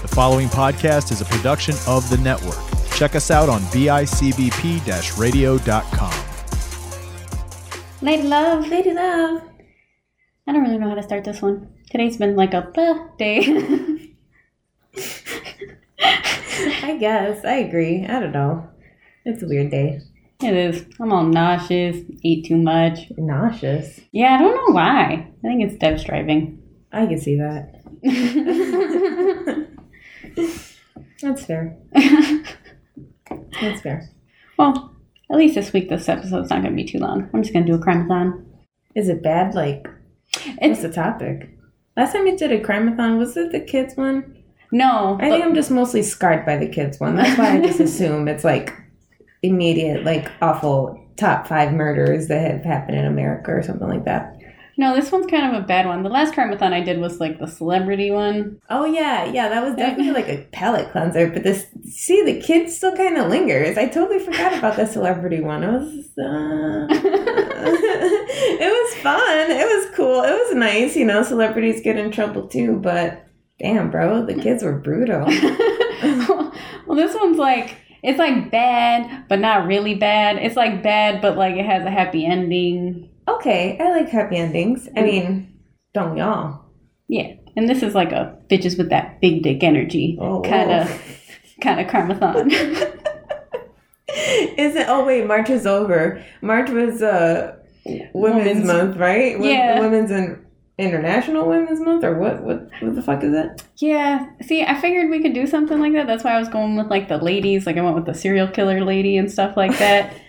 The following podcast is a production of the network. Check us out on bicbp radio.com. Lady Love. Lady Love. I don't really know how to start this one. Today's been like a blah day. I guess. I agree. I don't know. It's a weird day. it is. I'm all nauseous, eat too much. Nauseous. Yeah, I don't know why. I think it's Dev's driving. I can see that. That's fair. That's fair. well, at least this week this episode's not going to be too long. I'm just going to do a crime-a-thon. Is it bad? Like, what's It's the topic? Last time you did a crime-a-thon, was it the kids one? no. I but- think I'm just mostly scarred by the kids one. That's why I just assume it's like immediate, like awful top five murders that have happened in America or something like that. No, this one's kind of a bad one. The last crime-a-thon I did was like the celebrity one. Oh yeah, yeah, that was definitely like a palate cleanser. But this, see, the kid still kind of lingers. I totally forgot about the celebrity one. It was, uh, it was fun. It was cool. It was nice. You know, celebrities get in trouble too. But damn, bro, the kids were brutal. well, this one's like it's like bad, but not really bad. It's like bad, but like it has a happy ending. Okay, I like happy endings. I mean, don't we all? Yeah, and this is like a bitches with that big dick energy kind of kind of crime-a-thon. Is it? Oh wait, March is over. March was uh Women's, Women's- Month, right? Yeah. Women's and International Women's Month, or what? What? What the fuck is it? yeah, see, I figured we could do something like that. That's why I was going with like the ladies. Like I went with the serial killer lady and stuff like that.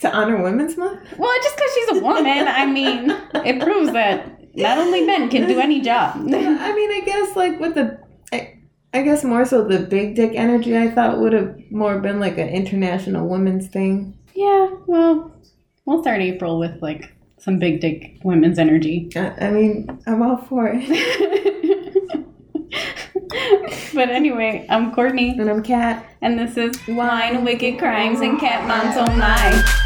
To honor Women's Month? well, just because she's a woman, I mean, it proves that not only men can do any job. I mean, I guess like with the, I, I guess more so the big dick energy. I thought would have more been like an international women's thing. yeah, well, we'll start April with like some big dick women's energy. I, I mean, I'm all for it. but anyway, I'm Courtney, And I'm Kat. and this is Wine, Wicked Crimes, and Cat Moms Oh My.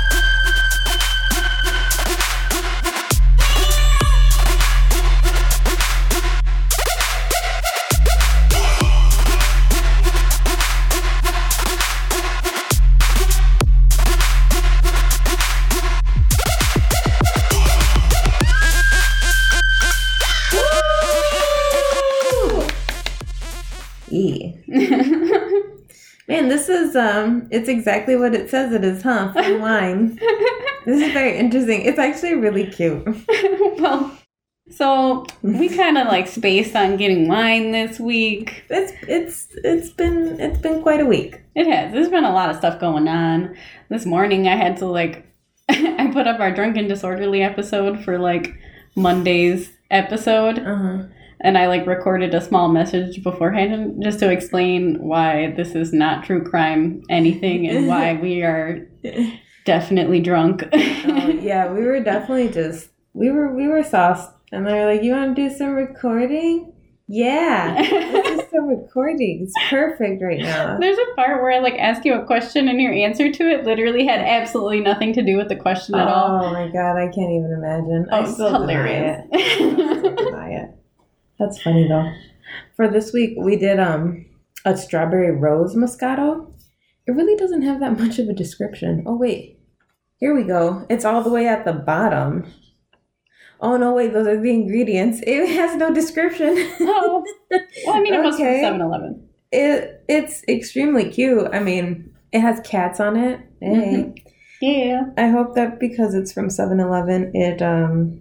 It's exactly what it says it is, huh? Fine wine. This is very interesting. It's actually really cute. well, so we kind of like spaced on getting wine this week. It's it's it's been it's been quite a week. It has. There's been a lot of stuff going on. This morning I had to like I put up our drunken disorderly episode for like Monday's episode Uh-huh. And I like recorded a small message beforehand just to explain why this is not true crime anything and why we are definitely drunk. Oh, yeah, we were definitely just we were we were sauced and they were like, You wanna do some recording? Yeah. Let's do some recording. It's perfect right now. There's a part where I like ask you a question and your answer to it literally had absolutely nothing to do with the question at all. Oh my god, I can't even imagine. Oh, I still hilarious. deny it. That's funny though. For this week, we did um a strawberry rose moscato. It really doesn't have that much of a description. Oh wait, here we go. It's all the way at the bottom. Oh no, wait, those are the ingredients. It has no description. oh, well, I mean, it was from Okay. 7 Eleven. It it's extremely cute. I mean, it has cats on it. Hey. Yeah. I hope that because it's from 7-Eleven, it um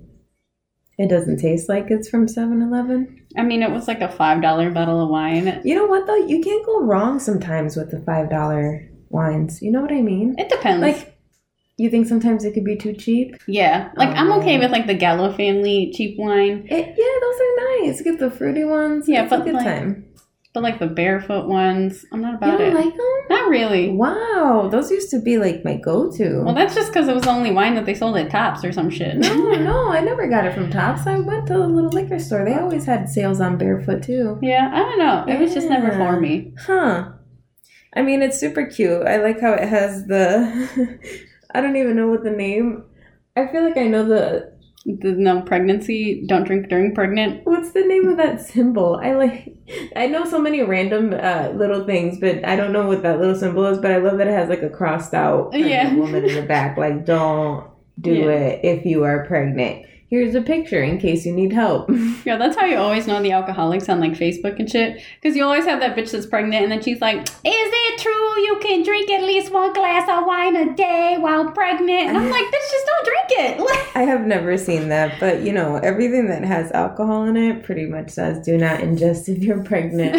it doesn't taste like it's from 7-Eleven. I mean, it was like a $5 bottle of wine. You know what though? You can't go wrong sometimes with the five dollar wines. You know what I mean? It depends. Like you think sometimes it could be too cheap? yeah. Like, I'm Oh. okay um, with like the Gallo family cheap wine, It, yeah, those are nice. Get the fruity ones. Yeah, it's a good like, time. But like the barefoot ones, I'm not about it. You don't it. like them? not really. Wow, those used to be like my go-to. Well, that's just because it was the only wine that they sold at Tops or some shit. no, no, I never got it from Tops. I went to the little liquor store. They always had sales on barefoot too. yeah, I don't know. It was just never for me. Huh. I mean, it's super cute. I like how it has the. I don't even know what the name. I feel like I know the The no pregnancy, don't drink during pregnant. What's the name of that symbol? I like. I know so many random uh, little things, but I don't know what that little symbol is. But I love that it has like a crossed out Yeah. woman in the back. Like, don't do Yeah. it if you are pregnant. Here's a picture in case you need help. Yeah, that's how you always know the alcoholics on like Facebook and shit. Because you always have that bitch that's pregnant, and then she's like, "Is it true you can drink at least one glass of wine a day while pregnant?" And I'm like, "Bitch, just don't drink it." I have never seen that, but you know, everything that has alcohol in it pretty much says do not ingest if you're pregnant.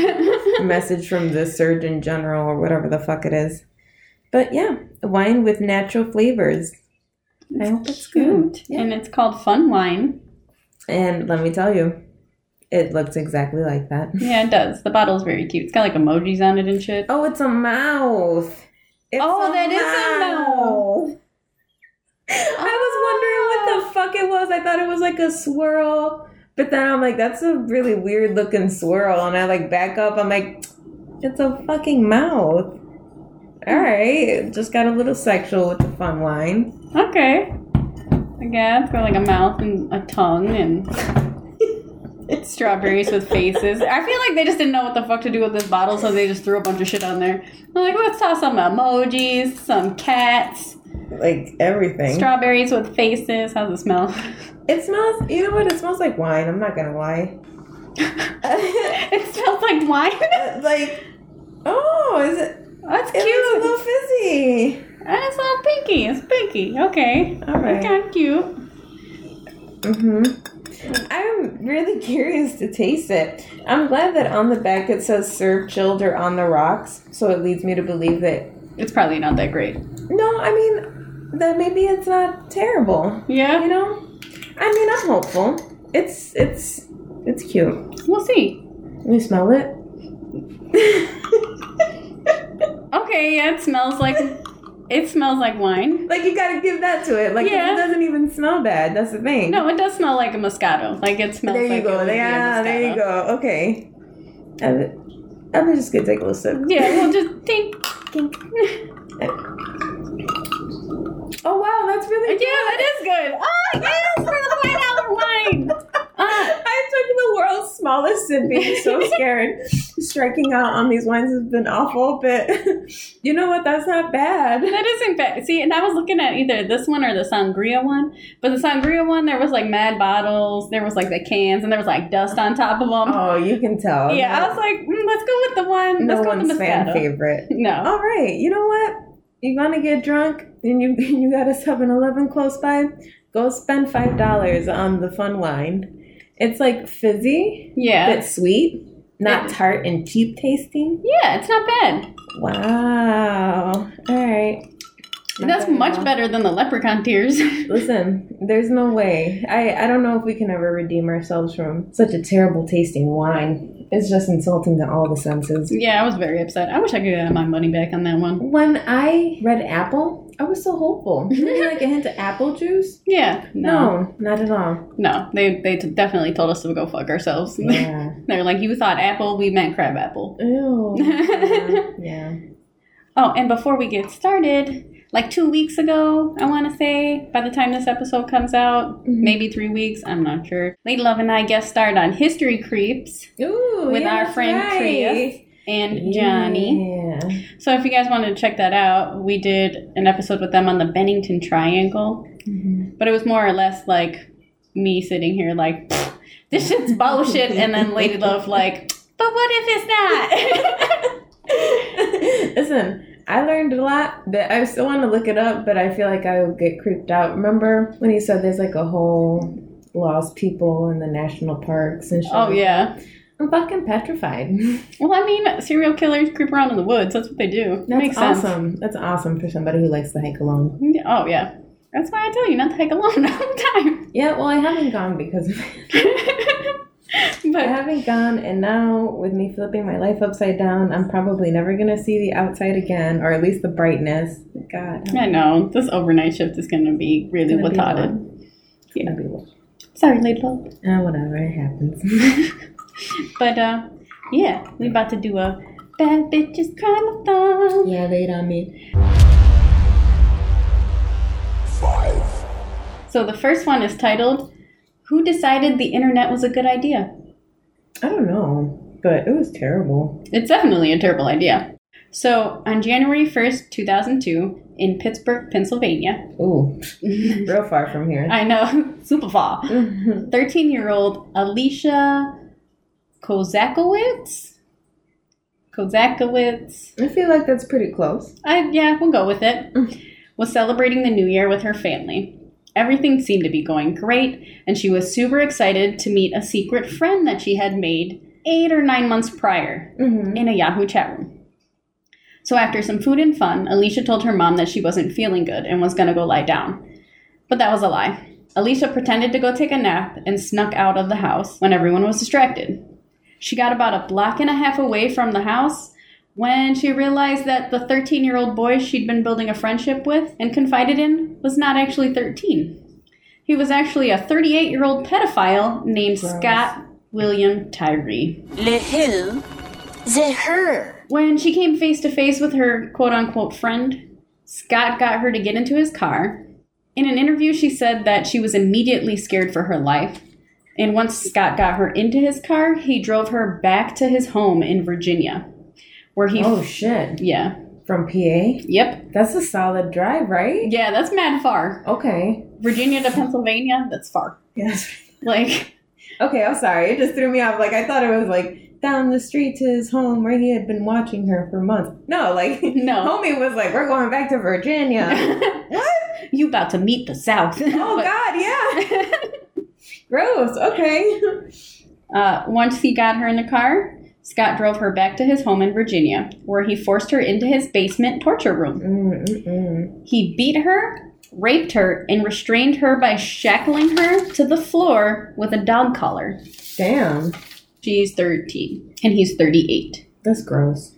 Message from the Surgeon General or whatever the fuck it is. But yeah, wine with natural flavors. I hope it's good. Cute. And it's called Fun Wine. And let me tell you, it looks exactly like that. Yeah, it does. The bottle's very cute. It's got like emojis on it and shit. Oh, it's a mouth. It's Oh, that is a mouth. I was wondering what the ah. fuck it was. I thought it was like a swirl. But then I'm like, that's a really weird looking swirl. And I like back up. I'm like, it's a fucking mouth. All right. Just got a little sexual with the fun wine. Okay. Guess. It's got like a mouth and a tongue and strawberries with faces. I feel like they just didn't know what the fuck to do with this bottle, so they just threw a bunch of shit on there. I'm like, let's toss some emojis, some cats, Like everything. strawberries with faces. How's it smell? it smells, you know what? It smells like wine. I'm not to lie. it smells like wine. Uh, like, oh, is it? That's It looks a little fizzy. And it's all pinky. It's pinky. Okay. All right. Okay, cute. Mm-hmm. I'm really curious to taste it. I'm glad that on the back it says serve chilled or on the rocks, so it leads me to believe that It's probably not that great. no, I mean that maybe it's not terrible. Yeah. You know? I mean I'm hopeful. It's it's it's cute. We'll see. Me smell it. Okay, yeah, it smells like it smells like wine. like you gotta give that to it. Like Yeah. it doesn't even smell bad. That's the thing. No, it does smell like a Moscato. Like it smells there you like go. Yeah, there you go. Okay. I'm, I'm just gonna take a little sip. Yeah, we'll just tink. Oh wow, that's really Good. Yeah, that is good. Oh yes, for the five dollar wine. Uh, I took the world's smallest sip, being so scared. Striking out on these wines has been awful, but you know what? That's not bad. that isn't bad. See, and I was looking at either this one or the sangria one. But the sangria one, there was like mad bottles, there was like the cans, and there was like dust on top of them. Oh, you can tell. yeah, I was like, mm, let's go with the one. no let's go with one's the fan favorite. No. All right, you know what? You're gonna get drunk, and you you got a 7-Eleven close by. Go spend five dollars on the fun wine. It's like fizzy, Yeah. but sweet, not tart and cheap tasting. yeah, it's not bad. Wow. All right. Not That's much better than the leprechaun tears. Listen, there's no way. I, I don't know if we can ever redeem ourselves from such a terrible tasting wine. It's just insulting to all the senses. yeah, I was very upset. I wish I could get my money back on that one. When I read apple, I was so hopeful. Like a hint of apple juice? Yeah, no, No, not at all. no, they they t- definitely told us to go fuck ourselves. Yeah. They're like, you thought apple, we meant crab apple. Ew. Yeah. yeah. Oh, and before we get started, like two weeks ago, I want to say, by the time this episode comes out, Mhm. maybe three weeks, I'm not sure. Lady Love and I guest starred on History Creeps Ooh, with yeah, our friend right. And Johnny. Yeah. So if you guys wanted to check that out, we did an episode with them on the Bennington Triangle. Mhm. But it was more or less like me sitting here like, this shit's bullshit, and then Lady Love like, but what if it's not? Listen, I learned a lot that I still want to look it up, but I feel like I would get creeped out. Remember when he said there's like a whole lost people in the national parks and shit? oh yeah. I'm fucking petrified. Well, I mean, serial killers creep around in the woods. That's what they do. That's Makes sense. awesome. That's awesome for somebody who likes to hike alone. Oh yeah. That's why I tell you not to hike alone all the time. Yeah, well, I haven't gone because of it. I but haven't gone, and now with me flipping my life upside down, I'm probably never gonna see the outside again, or at least the brightness. God, I know this overnight shift is going to be really Gonna retarded. long. it's gonna be long. Sorry, Lady Love. Uh, whatever, it happens. But uh, yeah, we're about to do a bad bitches crime-a-thon. yeah, wait on me. So the first one is titled Who decided the internet was a good idea? I don't know, but it was terrible. It's definitely a terrible idea. So, on January 1st, 2002, in Pittsburgh, Pennsylvania, Ooh, real far from here. I know, super far, 13 year old Alicia Kozakowicz? Kozakowicz, I feel like that's pretty close. I, yeah, we'll go with it, Mm. was celebrating the new year with her family. Everything seemed to be going great, and she was super excited to meet a secret friend that she had made eight or nine months prior Mm-hmm. in a Yahoo chat room. So after some food and fun, Alicia told her mom that she wasn't feeling good and was going to go lie down. But that was a lie. Alicia pretended to go take a nap and snuck out of the house when everyone was distracted. She got about a block and a half away from the house when she realized that the 13 year old boy she'd been building a friendship with and confided in was not actually 13. He was actually a 38 year old pedophile named Gross. Scott William Tyree. Le who? The her. When she came face to face with her quote unquote friend, Scott got her to get into his car. In an interview, she said that she was immediately scared for her life. And once Scott got her into his car, he drove her back to his home in Virginia, where he. Oh shit! yeah. From PA. Yep. That's a solid drive, right? Yeah, that's mad far. Okay. Virginia to Pennsylvania, that's far. Yes. Like, Okay, I'm sorry. It just threw me off. Like I thought it was like down the street to his home where he had been watching her for months. No, like No. homie was like, "We're going back to Virginia." what? you about to meet the South. Oh God, yeah. Gross. Okay. Uh, once he got her in the car, Scott drove her back to his home in Virginia, where he forced her into his basement torture room. Mm-mm. He beat her, raped her, and restrained her by shackling her to the floor with a dog collar. Damn, She's 13, and he's 38. that's gross.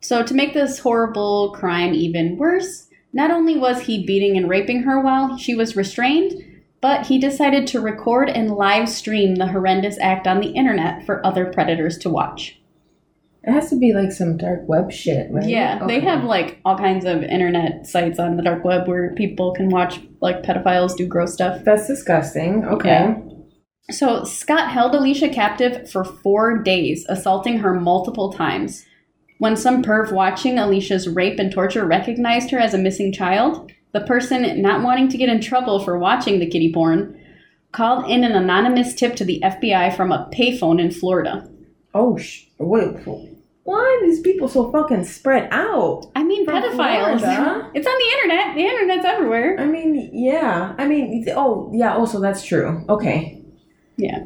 So, to make this horrible crime even worse, not only was he beating and raping her while she was restrained, but he decided to record and live stream the horrendous act on the internet for other predators to watch. It has to be like some dark web shit, right? Yeah, oh, they have like all kinds of internet sites on the dark web where people can watch like pedophiles do gross stuff. That's disgusting. Okay. Yeah. So Scott held Alicia captive for four days, assaulting her multiple times. When some perv watching Alicia's rape and torture recognized her as a missing child, the person not wanting to get in trouble for watching the kitty porn called in an anonymous tip to the FBI from a payphone in Florida. Oh, sh- wait. Why are these people so fucking spread out? I mean, From pedophiles. Florida? It's on the internet. The internet's everywhere. I mean, yeah. I mean, oh, yeah. Oh, also, that's true. Okay. Yeah.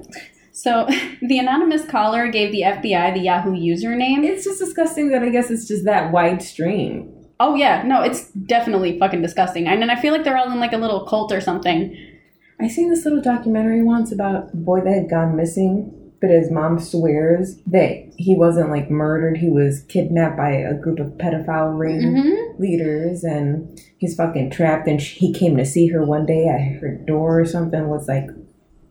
So the anonymous caller gave the FBI the Yahoo username. It's just disgusting that I guess it's just that wide stream. Oh yeah, no, it's definitely fucking disgusting. And then I feel like they're all in like a little cult or something. I seen this little documentary once about a boy that had gone missing, but his mom swears that he wasn't like murdered. He was kidnapped by a group of pedophile ring Mm-hmm. leaders, and he's fucking trapped. And she, he came to see her one day at her door or something. Was like,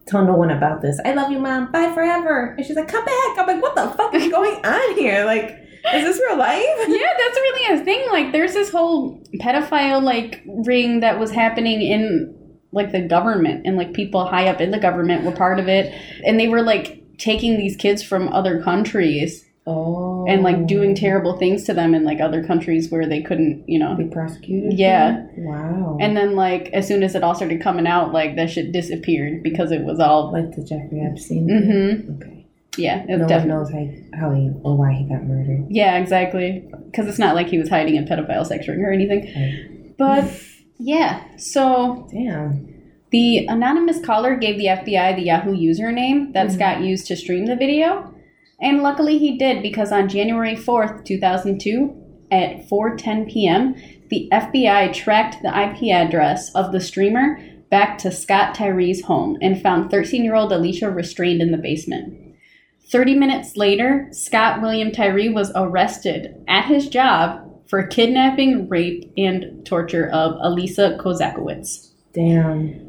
tell no one about this. I love you, mom. Bye forever. And she's like, come back. I'm like, what the fuck is going on here? Like, is this real life? Yeah, that's really a thing. Like, there's this whole pedophile like ring that was happening in like the government, and like people high up in the government were part of it, and they were like taking these kids from other countries Oh, and like doing terrible things to them in like other countries where they couldn't, you know. be prosecuted. Yeah. Wow. And then like as soon as it all started coming out, like that shit disappeared because it was all like the Jeffrey Epstein. Mm-hmm. Okay. Yeah, No definitely. one knows how, how he or why he got murdered. Yeah, exactly. Because it's not like he was hiding a pedophile sex ring or anything. But yeah, so Damn. the anonymous caller gave the FBI the Yahoo username that Mhm. Scott used to stream the video. And luckily he did because on January 4th, 2002, at 4:10 p.m., the FBI tracked the IP address of the streamer back to Scott Tyree's home and found 13-year-old Alicia restrained in the basement. 30 minutes later, Scott William Tyree was arrested at his job for kidnapping, rape, and torture of Elisa Kozakowicz. Damn.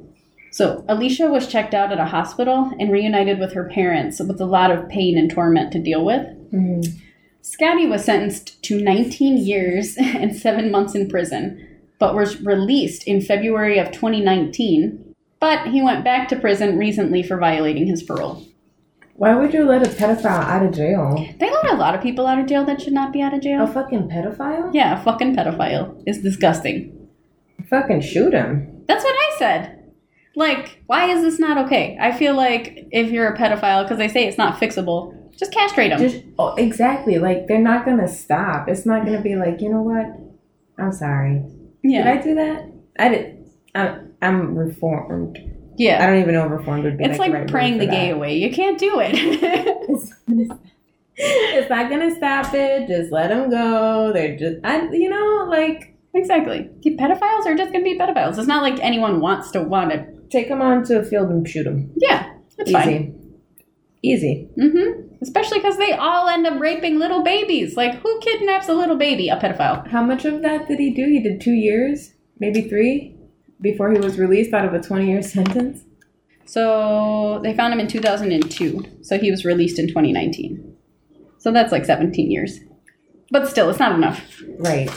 So, Alicia was checked out at a hospital and reunited with her parents with a lot of pain and torment to deal with. Mhm. Scotty was sentenced to 19 years and seven months in prison, but was released in February of 2019 But he went back to prison recently for violating his parole. Why would you let a pedophile out of jail? They let a lot of people out of jail that should not be out of jail. A fucking pedophile? Yeah, a fucking pedophile It's disgusting. Fucking shoot him. That's what I said. Like, why is this not okay? I feel like if you're a pedophile, because they say it's not fixable, just castrate them. Just oh, exactly. Like they're not gonna stop. It's not gonna be like you know what. I'm sorry. yeah, Did I do that? I did. I'm, I'm reformed. I don't even know if reformed would be. It's like, like right praying the for gay away. You can't do it. it's not gonna stop it. Just let them go. They're just, I, you know, like exactly. The pedophiles are just gonna be pedophiles. It's not like anyone wants to want to. take them onto a field and shoot them. Yeah, it's Easy. fine. Easy. Mm-hmm. Especially because they all end up raping little babies. Like, who kidnaps a little baby? A pedophile. How much of that did he do? He did two years, maybe three, before he was released out of a 20 year sentence. So they found him in 2002. So he was released in 2019. So that's like 17 years. But still, it's not enough. Right.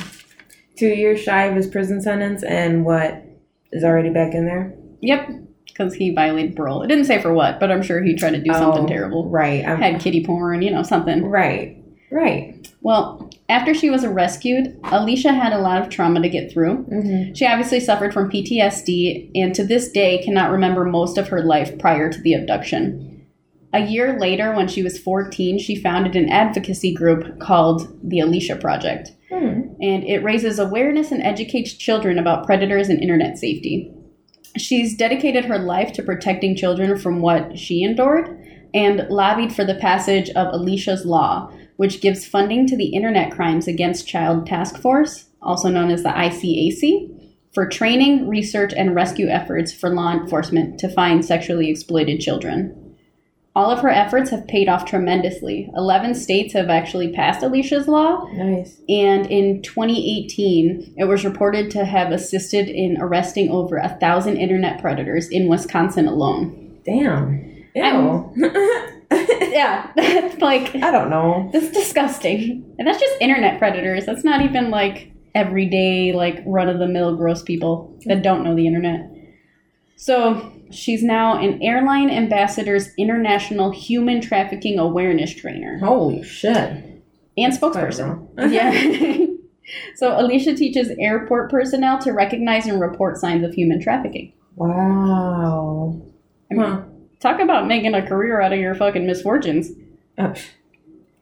Two years shy of his prison sentence, and what is already back in there? Yep, because he violated parole. It didn't say for what, but I'm sure he tried to do something Oh, terrible. Right. I'm, Had kitty porn, you know, something. right. Right. Well, after she was rescued, Alicia had a lot of trauma to get through. Mm-hmm. She obviously suffered from PTSD and to this day cannot remember most of her life prior to the abduction. A year later, when she was 14, she founded an advocacy group called the Alicia Project. Hmm. and it raises awareness and educates children about predators and internet safety. She's dedicated her life to protecting children from what she endured and lobbied for the passage of Alicia's Law, which gives funding to the Internet Crimes Against Child Task Force, also known as the ICAC, for training, research, and rescue efforts for law enforcement to find sexually exploited children. All of her efforts have paid off tremendously. 11 states have actually passed Alicia's Law, Nice. and in 2018, it was reported to have assisted in arresting over a thousand internet predators in Wisconsin alone. Damn. Ew. Yeah, that's like I don't know. that's disgusting, and that's just internet predators. That's not even like everyday, like run of the mill gross people that don't know the internet. So she's now an Airline Ambassadors International Human Trafficking Awareness Trainer Holy shit. and spokesperson. Yeah. so Alicia teaches airport personnel to recognize and report signs of human trafficking. Wow. I mean, Huh. Talk about making a career out of your fucking misfortunes. Uh,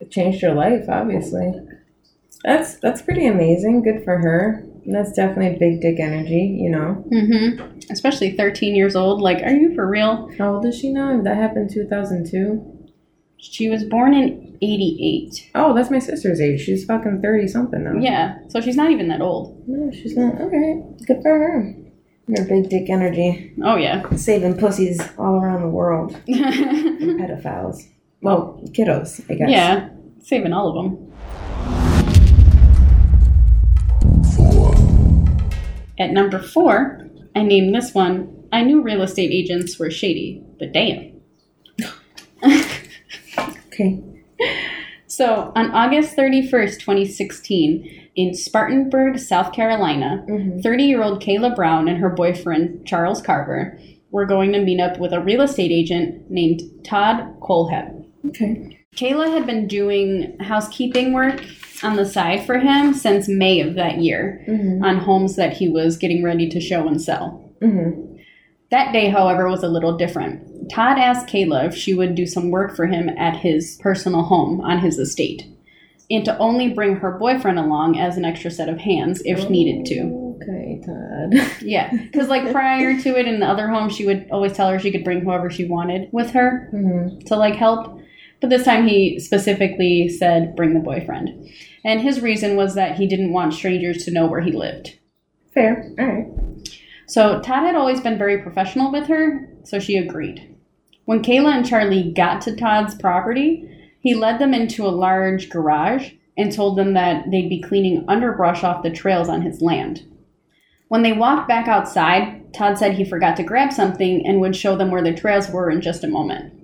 It changed her life, obviously. That's that's pretty amazing. Good for her. That's definitely big dick energy, you know. Mm-hmm. Especially 13 years old. Like, are you for real? How old is she now? That happened 2002. She was born in 88. Oh, that's my sister's age. She's fucking 30 something now. Yeah, so she's not even that old. No, she's not. Okay. Good for her. Her big dick energy. Oh, yeah. Saving pussies all around the world. And pedophiles. Well, kiddos, I guess. Yeah, saving all of them. At number four, I named this one. I knew real estate agents were shady, but damn. Okay. So, on August 31st, 2016, in Spartanburg, South Carolina, Mhm. 30 year old Kayla Brown and her boyfriend, Charles Carver, were going to meet up with a real estate agent named Todd Kohlhepp. Okay. Kayla had been doing housekeeping work on the side for him since May of that year Mm-hmm. on homes that he was getting ready to show and sell. Mm-hmm. That day, however, was a little different. Todd asked Kayla if she would do some work for him at his personal home on his estate, and to only bring her boyfriend along as an extra set of hands if needed to. Okay, Todd. Yeah, because like prior to it in the other home, she would always tell her she could bring whoever she wanted with her mm-hmm. to like help. But this time he specifically said bring the boyfriend. And his reason was that he didn't want strangers to know where he lived. Fair. All right. So Todd had always been very professional with her, so she agreed. When Kayla and Charlie got to Todd's property, he led them into a large garage and told them that they'd be cleaning underbrush off the trails on his land. When they walked back outside, Todd said he forgot to grab something and would show them where the trails were in just a moment.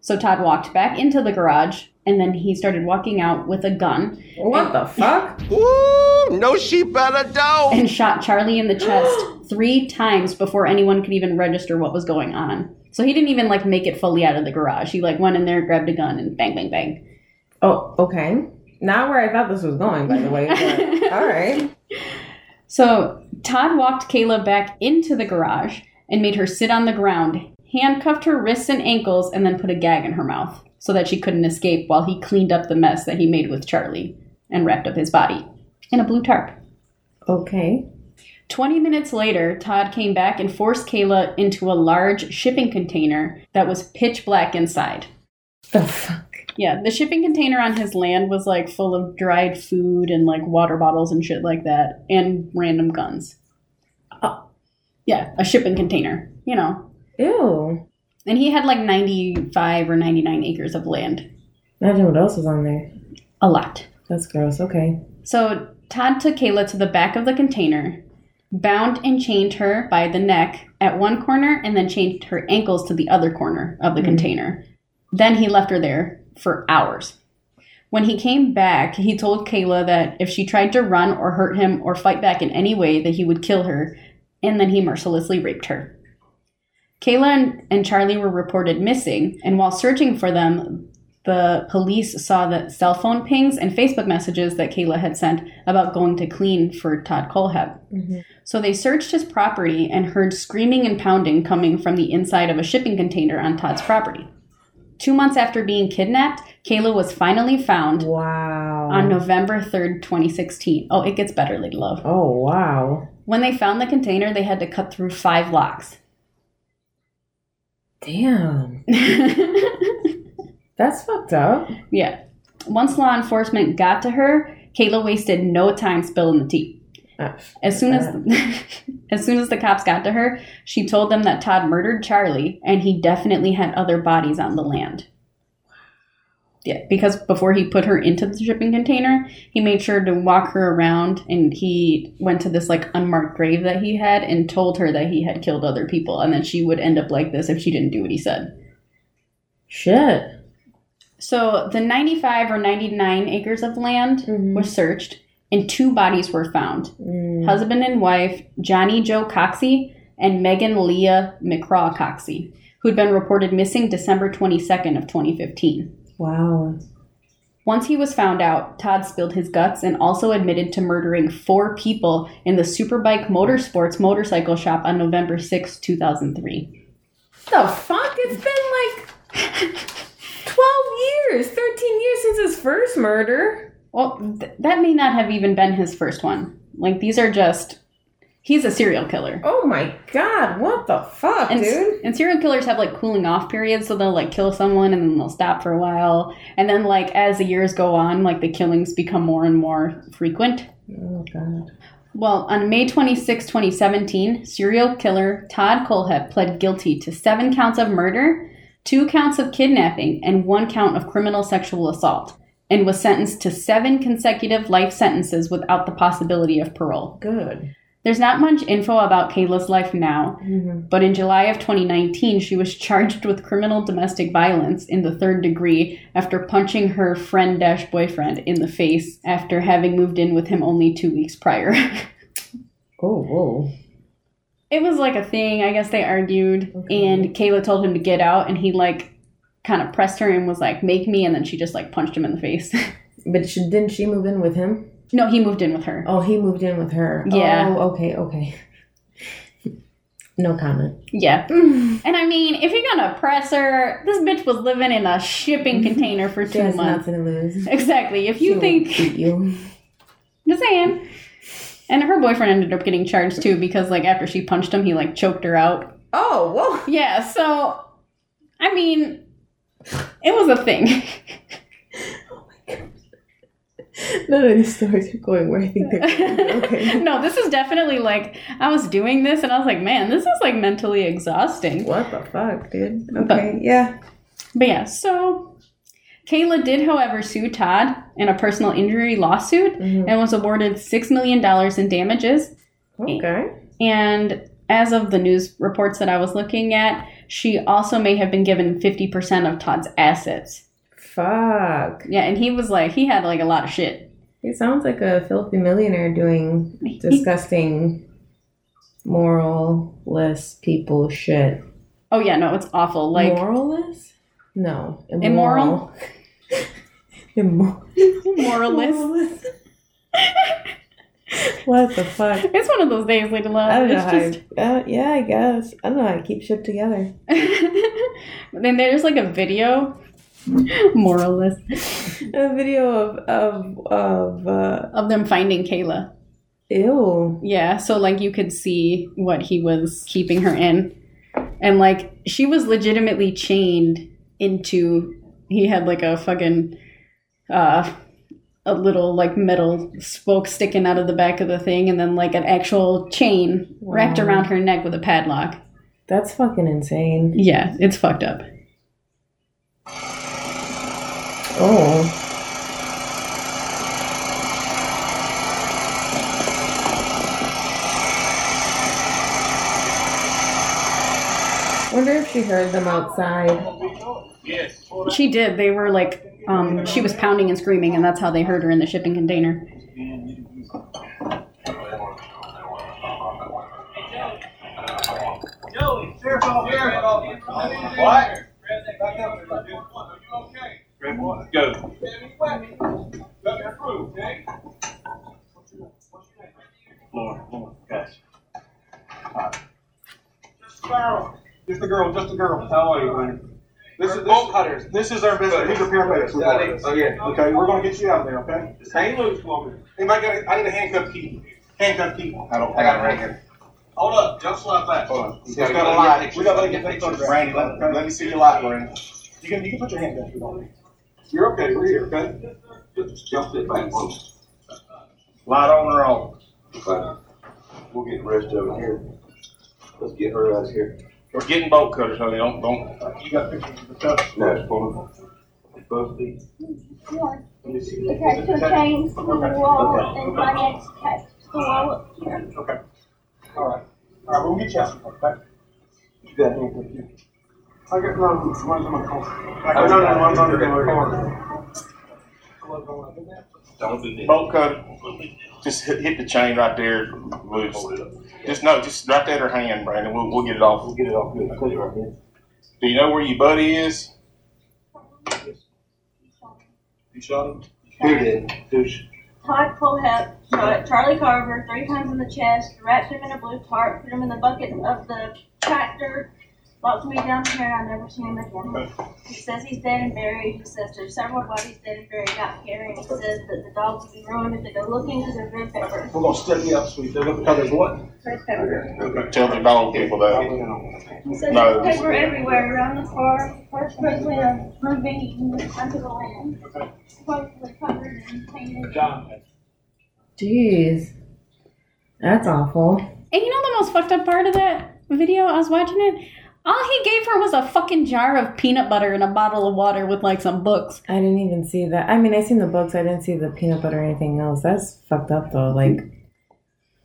So Todd walked back into the garage and then he started walking out with a gun What the fuck? Ooh, no sheep better don't. and shot Charlie in the chest three times before anyone could even register what was going on. So he didn't even like make it fully out of the garage. He like went in there, grabbed a gun, and bang, bang, bang. Oh, okay. Not where I thought this was going, by the way. But, all right. So Todd walked Kayla back into the garage and made her sit on the ground, handcuffed her wrists and ankles, and then put a gag in her mouth so that she couldn't escape while he cleaned up the mess that he made with Charlie and wrapped up his body in a blue tarp. Okay. 20 minutes later, Todd came back and forced Kayla into a large shipping container that was pitch black inside. The fuck? Yeah, the shipping container on his land was like full of dried food and like water bottles and shit like that, and random guns. Oh. Yeah, a shipping container, you know. Ew. And he had like 95 or 99 acres of land. Imagine what else is on there. A lot. That's gross. Okay. So Todd took Kayla to the back of the container, bound and chained her by the neck at one corner, and then chained her ankles to the other corner of the mm-hmm. container. Then he left her there for hours. When he came back, he told Kayla that if she tried to run or hurt him or fight back in any way, that he would kill her, and then he mercilessly raped her. Kayla and, and Charlie were reported missing, and while searching for them, the police saw the cell phone pings and Facebook messages that Kayla had sent about going to clean for Todd Kohlhepp. Mm-hmm. So they searched his property and heard screaming and pounding coming from the inside of a shipping container on Todd's property. Two months after being kidnapped, Kayla was finally found Wow. on November 3rd, 2016. Oh, it gets better, Lady Love. Oh, wow. When they found the container, they had to cut through five locks. Damn. That's fucked up. yeah. Once law enforcement got to her, Kayla wasted no time spilling the tea. Ah, As soon as as soon as the cops got to her, she told them that Todd murdered Charlie and he definitely had other bodies on the land. Yeah, because before he put her into the shipping container, he made sure to walk her around and he went to this like unmarked grave that he had and told her that he had killed other people and that she would end up like this if she didn't do what he said. Shit. So the 95 or 99 acres of land Mhm. was searched and two bodies were found. Mm. Husband and wife Johnny Joe Coxie and Megan Leah McCraw Coxie, who'd been reported missing December 22nd of 2015. Wow. Once he was found out, Todd spilled his guts and also admitted to murdering four people in the Superbike Motorsports motorcycle shop on November 6, 2003. The fuck? It's been like 12 years, 13 years since his first murder. Well, th- that may not have even been his first one. Like, these are just. He's a serial killer. Oh my god, what the fuck, And, dude? and serial killers have like cooling off periods, so they'll like kill someone and then they'll stop for a while. And then, like, as the years go on, like the killings become more and more frequent. Oh god. Well, on May 26, 2017, serial killer Todd Kohlhepp pled guilty to seven counts of murder, two counts of kidnapping, and one count of criminal sexual assault, and was sentenced to seven consecutive life sentences without the possibility of parole. Good. There's not much info about Kayla's life now, Mhm. but in July of 2019, she was charged with criminal domestic violence in the third degree after punching her friend dash boyfriend in the face after having moved in with him only two weeks prior. Oh, whoa. It was like a thing. I guess they argued, Okay. and Kayla told him to get out, and he like kind of pressed her and was like, "Make me," and then she just like punched him in the face. But she, didn't she move in with him? no, he moved in with her. Oh, he moved in with her. Yeah. Oh, okay, okay. No comment. Yeah. And I mean, if you're gonna press her, this bitch was living in a shipping container for She two has months. nothing to lose. Exactly. If She you will think, you. just saying. And her boyfriend ended up getting charged too because, like, after she punched him, he like choked her out. Oh, whoa. Yeah. So, I mean, it was a thing. Oh my god. None of these stories are going where I think they're going. Okay. no, this is definitely like I was doing this and I was like, man, this is like mentally exhausting. What the fuck, dude? Okay, yeah. But yeah, so Kayla did, however, sue Todd in a personal injury lawsuit Mhm. and was awarded $6 million in damages. Okay. And as of the news reports that I was looking at, she also may have been given 50% of Todd's assets. Fuck. Yeah, and he was like, he had like a lot of shit. He sounds like a filthy millionaire doing disgusting, moralless people shit. Oh, yeah, no, it's awful. Like, moralless? No, Immoral? Immoral. moralless. what the fuck? It's one of those days, like, love. I don't know It's how. just. I, uh, yeah, I guess I don't know how to keep shit together. then there's like a video. Moralless. A video of of of uh, Of them finding Kayla. ew. Yeah, so like you could see what he was keeping her in. And like she was legitimately chained into he had like a fucking uh a little like metal spoke sticking out of the back of the thing and then like an actual chain wrapped around her neck with a padlock. That's fucking insane. Yeah, it's fucked up. Oh. Wonder if she heard them outside. She did. They were like um she was pounding and screaming and that's how they heard her in the shipping container. What? Go. Guys. Just a girl, just a girl. How are you, man? This is bolt cutters. This is our business. These are paramedics. Oh, yeah. Okay, we're gonna get you out of there, okay? Just hang loose for me. Anybody got a, I need a handcuff key. Handcuff key. I don't, I got it right here. Hold up, just like that. Hold on. Just got a light. We gotta get that photograph. Randy, let, let me see your light, Randy. You can, you can put your hand down if you want. You're okay, we're here, okay? Just jump it back one. Light on or off? Okay. We'll get the rest of it here. Let's get her out of here. We're getting bolt cutters, honey, don't, don't. You got pictures of the cutters? No, it's full of, it's supposed to be. Let me see. Okay, two chains from the wall and my neck's attached to the wall up here. Okay. All right. All right, we'll get you out, okay? You got handcuff here. I got one, one's in my car. I got another one's under my car. Don't do this. Bolt cutter, just hit, hit the chain right there, loose. Just no, just right there in her hand, Brandon, we'll, we'll get it off. We'll get it off good. I'll cut it right here. Do you know where your buddy is? You shot him? Who did? Who's? Todd Kohlhepp shot Charlie Carver three times in the chest, wrapped him in a blue tarp, put him in the bucket of the tractor, locked me down here, and I never seen him again. He says he's dead and buried. He says there's several bodies dead and buried out here, and he says that the dogs will be ruined if they go looking because they're red pepper. We're gonna step you up, sweet, they're gonna cut his what? Red pepper. Tell the dog people that. He says No. there's paper everywhere around the car. First president of moving onto the land. Supposedly covered and painted. Jeez. That's awful. And you know the most fucked up part of that video? I was watching it. All he gave her was a fucking jar of peanut butter and a bottle of water with like some books. I didn't even see that. I mean, I seen the books. I didn't see the peanut butter or anything else. That's fucked up though. Like,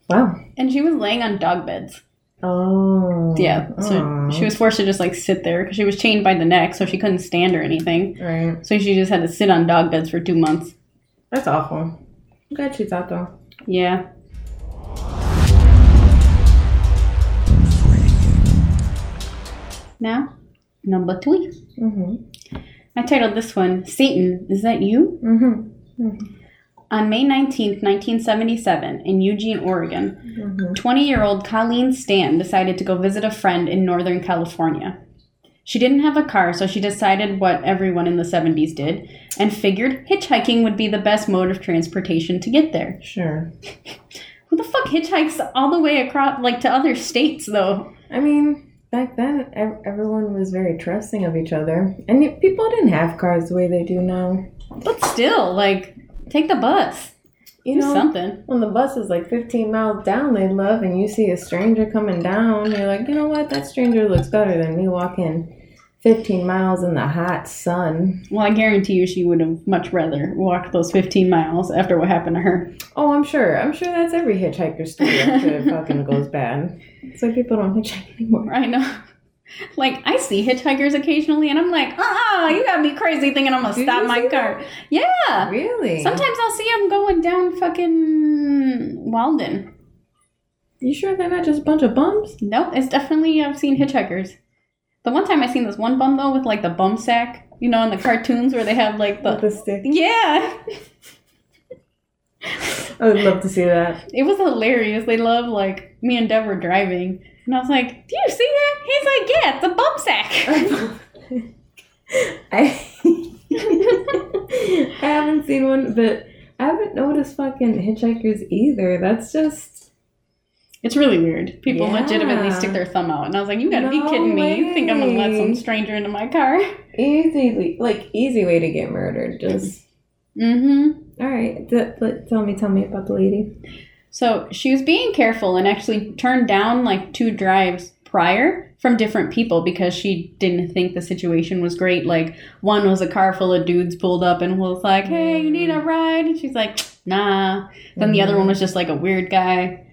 wow. And she was laying on dog beds. Oh. Yeah, so she was forced to just like sit there because she was chained by the neck, so she couldn't stand or anything. Right. So she just had to sit on dog beds for two months. That's awful. I'm glad she's out though. Yeah. Now, number three. Mm-hmm. I titled this one, Satan, Is That You? Mm-hmm. On May 19th, 1977, in Eugene, Oregon, 20 year old Colleen Stan decided to go visit a friend in Northern California. She didn't have a car, so she decided what everyone in the 70s did and figured hitchhiking would be the best mode of transportation to get there. Sure. Who the fuck hitchhikes all the way across, like to other states, though? I mean, back then, everyone was very trusting of each other, and people didn't have cars the way they do now. But still, like, take the bus. You Do know, something. when the bus is like 15 miles down, they love, and you see a stranger coming down, you're like, you know what? That stranger looks better than me walking 15 miles in the hot sun. Well, I guarantee you she would have much rather walked those 15 miles after what happened to her. Oh, I'm sure. I'm sure that's every hitchhiker's story after it fucking goes bad. It's like people don't hitchhike anymore. I know. Like I see hitchhikers occasionally, and I'm like, uh-uh, you got me crazy thinking I'm gonna Did stop my car. Yeah. Really? Sometimes I'll see them going down fucking Walden. You sure they're not just a bunch of bums? Nope, it's definitely I've seen hitchhikers. The one time I seen this one bum though with like the bum sack, you know, in the cartoons where they have like the the stick. yeah, I would love to see that. it was hilarious. They love like me and Deb were driving, and I was like, "Do you see that?" He's like, "Yeah, it's a bum sack." I I haven't seen one, but I haven't noticed fucking hitchhikers either. That's just it's really weird. People Yeah. legitimately stick their thumb out, and I was like, "You gotta be No kidding me! You think I'm gonna let some stranger into my car?" easy, like easy way to get murdered. Just Mm-hmm. all right. T- t- tell me, tell me about the lady. So she was being careful and actually turned down like two drives prior from different people because she didn't think the situation was great. Like one was a car full of dudes pulled up and was like, "Hey, you need a ride?" And she's like, "Nah." Then the other one was just like a weird guy.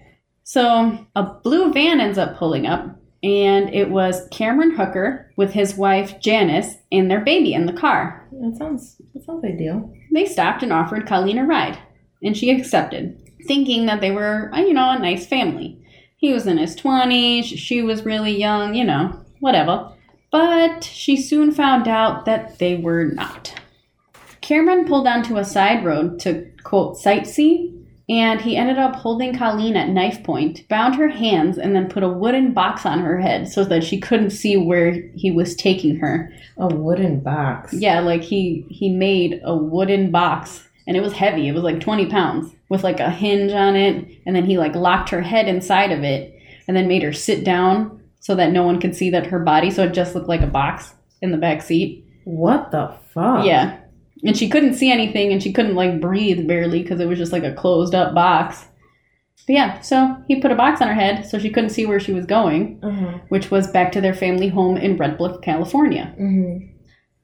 So a blue van ends up pulling up, and it was Cameron Hooker with his wife Janice and their baby in the car. That sounds that sounds ideal. They stopped and offered Colleen a ride, and she accepted, thinking that they were, uh, you know, a nice family. He was in his 20s, she was really young, you know, whatever. But she soon found out that they were not. Cameron pulled onto a side road to, quote, sightsee, and he ended up holding Colleen at knife point, bound her hands, and then put a wooden box on her head so that she couldn't see where he was taking her. A wooden box. Yeah, like he he made a wooden box and it was heavy. It was like 20 pounds with like a hinge on it and then he like locked her head inside of it and then made her sit down so that no one could see that her body so it just looked like a box in the back seat. What the fuck? Yeah. And she couldn't see anything and she couldn't like breathe barely because it was just like a closed up box. But yeah, so he put a box on her head so she couldn't see where she was going, Uh-huh. which was back to their family home in Red Bluff, California. Mm-hmm.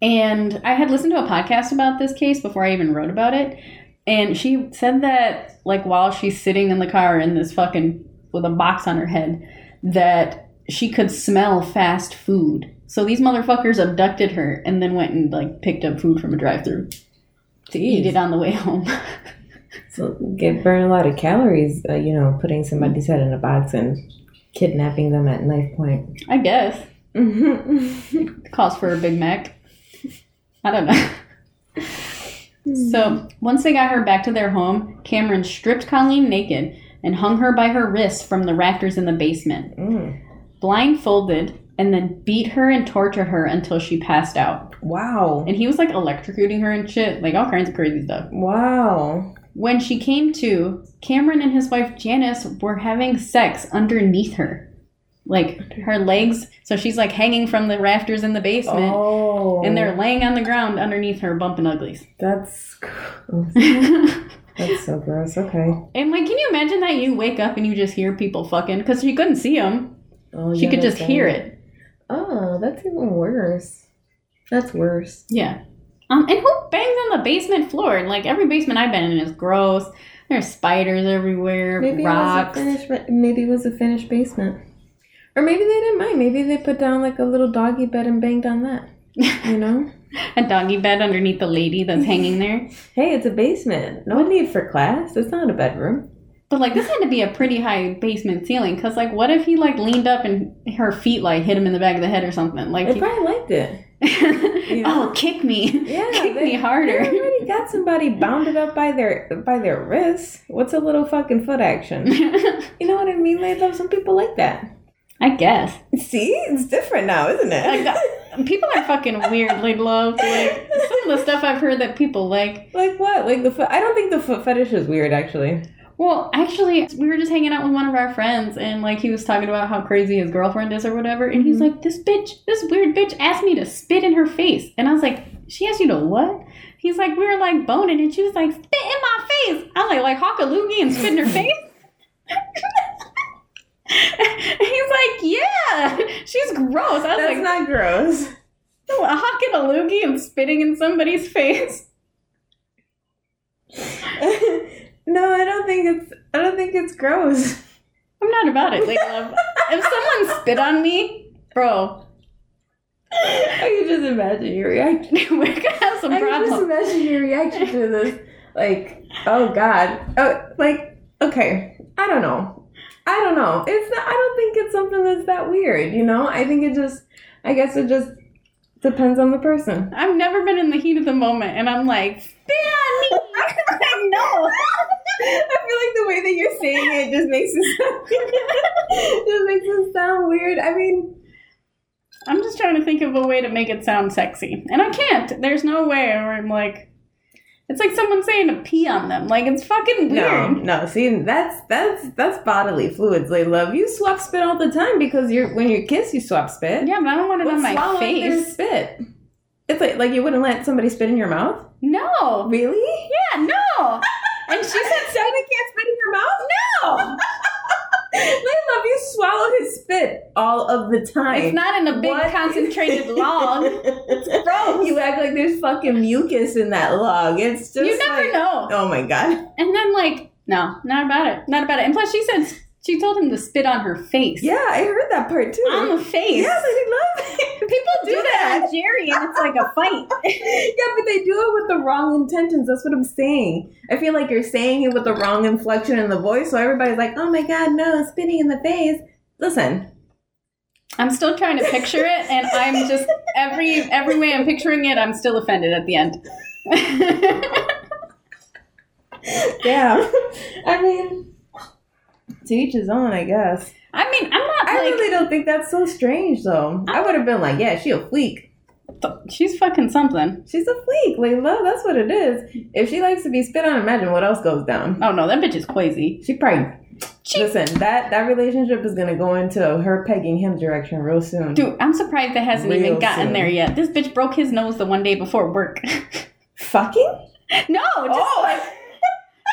And I had listened to a podcast about this case before I even wrote about it. And she said that, like, while she's sitting in the car in this fucking, with a box on her head, that she could smell fast food. So these motherfuckers abducted her and then went and, like, picked up food from a drive through to eat it on the way home. So get burn a lot of calories, uh, you know, putting somebody's head in a box and kidnapping them at knife point. I guess. Calls for a Big Mac. I don't know. So once they got her back to their home, Cameron stripped Colleen naked and hung her by her wrists from the rafters in the basement, Mm. blindfolded, and then beat her and tortured her until she passed out. Wow. And he was like electrocuting her and shit, like all kinds of crazy stuff. Wow. When she came to, Cameron and his wife Janice were having sex underneath her. Like her legs, so she's like hanging from the rafters in the basement. Oh. And they're laying on the ground underneath her, bumping uglies. That's. That's so gross. Okay. And like, can you imagine that you wake up and you just hear people fucking? Because she couldn't see them. Oh, She yeah, could just hear it. Oh, that's even worse. That's worse. Yeah. Um, and who bangs on the basement floor? Like every basement I've been in is gross. There's spiders everywhere, Maybe rocks. it was a finished. Maybe it was a finished basement. Or maybe they didn't mind. Maybe they put down like a little doggy bed and banged on that. You know? a doggy bed underneath the lady that's hanging there. hey, it's a basement. No need for class. It's not a bedroom. But like this had to be a pretty high basement ceiling, cause like what if he like leaned up and her feet like hit him in the back of the head or something? Like, They he- probably liked it. oh, kick me, Yeah, kick they- me harder. They already got somebody bounded up by their by their wrists. What's a little fucking foot action? You know what I mean? Love some people like that. I guess. See, it's different now, isn't it? Like uh, people are fucking weirdly loved. Like some of the stuff I've heard that people like. like what? Like the foot? I don't think the foot fetish is weird. Actually, Well, actually, we were just hanging out with one of our friends, and like he was talking about how crazy his girlfriend is or whatever, and he's mm-hmm. like, "This bitch, this weird bitch, asked me to spit in her face," and I was like, "She asked you to what?" He's like, "We were like boning," and she was like, "Spit in my face." I was like, "Like hawk and spit in her face." he's like, "Yeah, she's gross." I was that's like, not gross. hawking a loogie and spitting in somebody's face. no, I don't think it's. I don't think it's gross. I'm not about it, lady love. if someone spit on me, bro, I can just imagine your reaction. We're gonna have some I can just imagine your reaction to this. Like, oh God. Oh, like, okay. I don't know. I don't know. It's not, I don't think it's something that's that weird, you know? I think it just, I guess it just depends on the person. I've never been in the heat of the moment, and I'm like, spit on me. Like, no. I feel like the way that you're saying it just makes it sound, just makes it sound weird. I mean, I'm just trying to think of a way to make it sound sexy, and I can't. There's no way where I'm like, it's like someone saying to pee on them. Like it's fucking weird. no. no. See, that's that's that's bodily fluids. They love you. Swap spit all the time because you're when you kiss, you swap spit. Yeah, but I don't want it What's on my face. spit? It's like like you wouldn't let somebody spit in your mouth. No. Really? Yeah, no. And she said, Somebody can't spit in your mouth. no. They love you. Swallow his spit all of the time. It's not in a big What? concentrated log. it's gross. You act like there's fucking mucus in that log. It's just You never like, know. Oh my god. And then like, no, not about it. Not about it. And plus, she said she told him to spit on her face. Yeah, I heard that part too. On the face. Yes, I love it. People do that on Jerry, and it's like a fight. yeah, but they do it with the wrong intentions. That's what I'm saying. I feel like you're saying it with the wrong inflection in the voice, so everybody's like, "Oh my god, no, spitting in the face." Listen, I'm still trying to picture it, and I'm just every every way I'm picturing it, I'm still offended at the end. damn. I mean, to each his own, I guess. I mean, I'm not I like really don't think that's so strange, though. I would have been like, "Yeah, she a freak. she's fucking something. She's a freak, Layla. That's what it is. If she likes to be spit on, imagine what else goes down. Oh no, that bitch is crazy. She probably." Listen, that that relationship is gonna go into her pegging him direction real soon. Dude, I'm surprised it hasn't even gotten soon. there yet. This bitch broke his nose the one day before work. Fucking? no, just Oh. like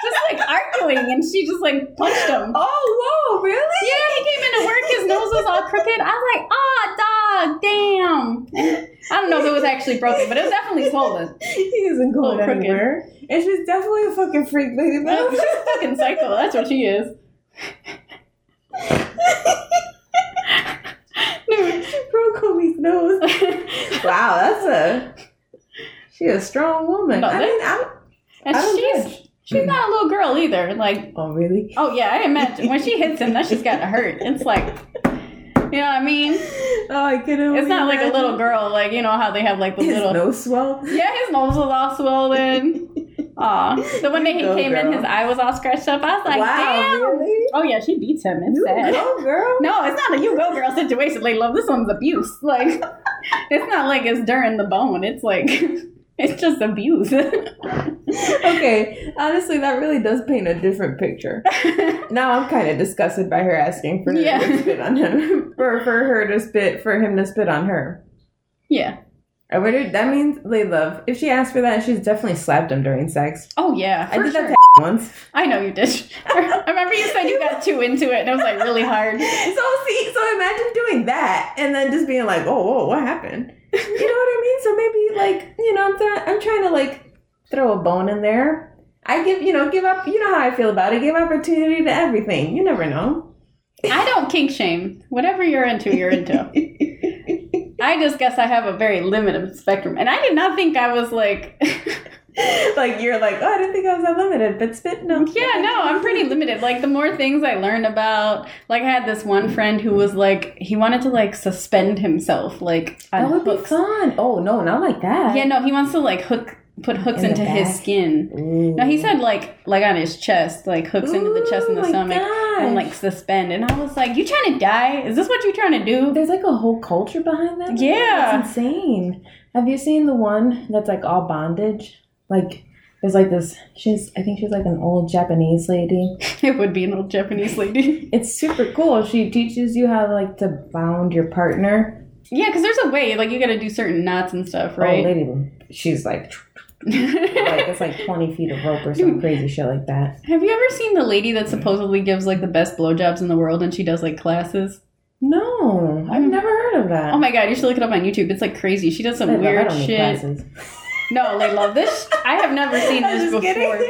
just like arguing, and she just like punched him. Oh, whoa, really? Yeah, he came into work, his nose was all crooked. I was like, oh, dog, damn. I don't know if it was actually broken, but it was definitely swollen. He isn't going anywhere. And she's definitely a fucking freak lady, She's though. a fucking psycho. That's what she is. Dude, she broke homie's nose. Wow, that's a. She a strong woman. No, I mean, I'm. And I she's judge. She's not a little girl either. Like, Oh, really? oh yeah, I imagine when she hits him, that she's gotta hurt. It's like, you know what I mean? Oh, I could only It's not like a little girl, like you know how they have like the His little. nose swell. Yeah, his nose was all swollen. Aw. The one day he Go, came in, his eye was all scratched up. I was like, wow, damn. really? Oh yeah, she beats him. It's You sad. go, girl. No, it's not a you go girl situation, like love. This one's abuse. Like it's not like it's during the bone. It's like it's just abuse. Okay, honestly, that really does paint a different picture. Now I'm kind of disgusted by her asking for Yeah. to spit on him, for for her to spit, for him to spit on her. yeah. I wonder. That means they love. If she asked for that, she's definitely slapped him during sex. Oh yeah. I did sure. that to once. I know you did. I remember you said you got too into it and it was like really hard. So see, so imagine doing that and then just being like, "Oh, whoa, what happened?" You know what I mean? So maybe like, you know, I'm trying. I'm trying to like throw a bone in there. I give, you know, give up. You know how I feel about it. Give opportunity to everything. You never know. I don't kink shame. Whatever you're into, you're into. I just guess I have a very limited spectrum. And I did not think I was like like you're like, oh, I didn't think I was unlimited, but spit no. Yeah, no, I'm pretty limited. Like the more things I learn about, like I had this one friend who was like he wanted to like suspend himself like That would be hooks. fun. Oh no, not like that. Yeah, no, he wants to like hook put hooks In into his skin. Ooh. No, he said like like on his chest, like hooks into the chest and the stomach and like suspend. And I was like, You trying to die? Is this what you're trying to do? There's like a whole culture behind that. Yeah. That's insane. Have you seen the one that's like all bondage? Like there's like this she's I think she's like an old Japanese lady. It would be an old Japanese lady. It's super cool. She teaches you how like to bound your partner. yeah, because there's a way, like you gotta do certain knots and stuff, right Oh right? lady she's like like it's like twenty feet of rope or some crazy shit like that. Have you ever seen the lady that supposedly gives like the best blowjobs in the world and she does like classes? No, I've hmm. never heard of that. Oh my god, you should look it up on YouTube. It's like crazy. She does some I weird shit. No, they love this. I have never seen this before. kidding.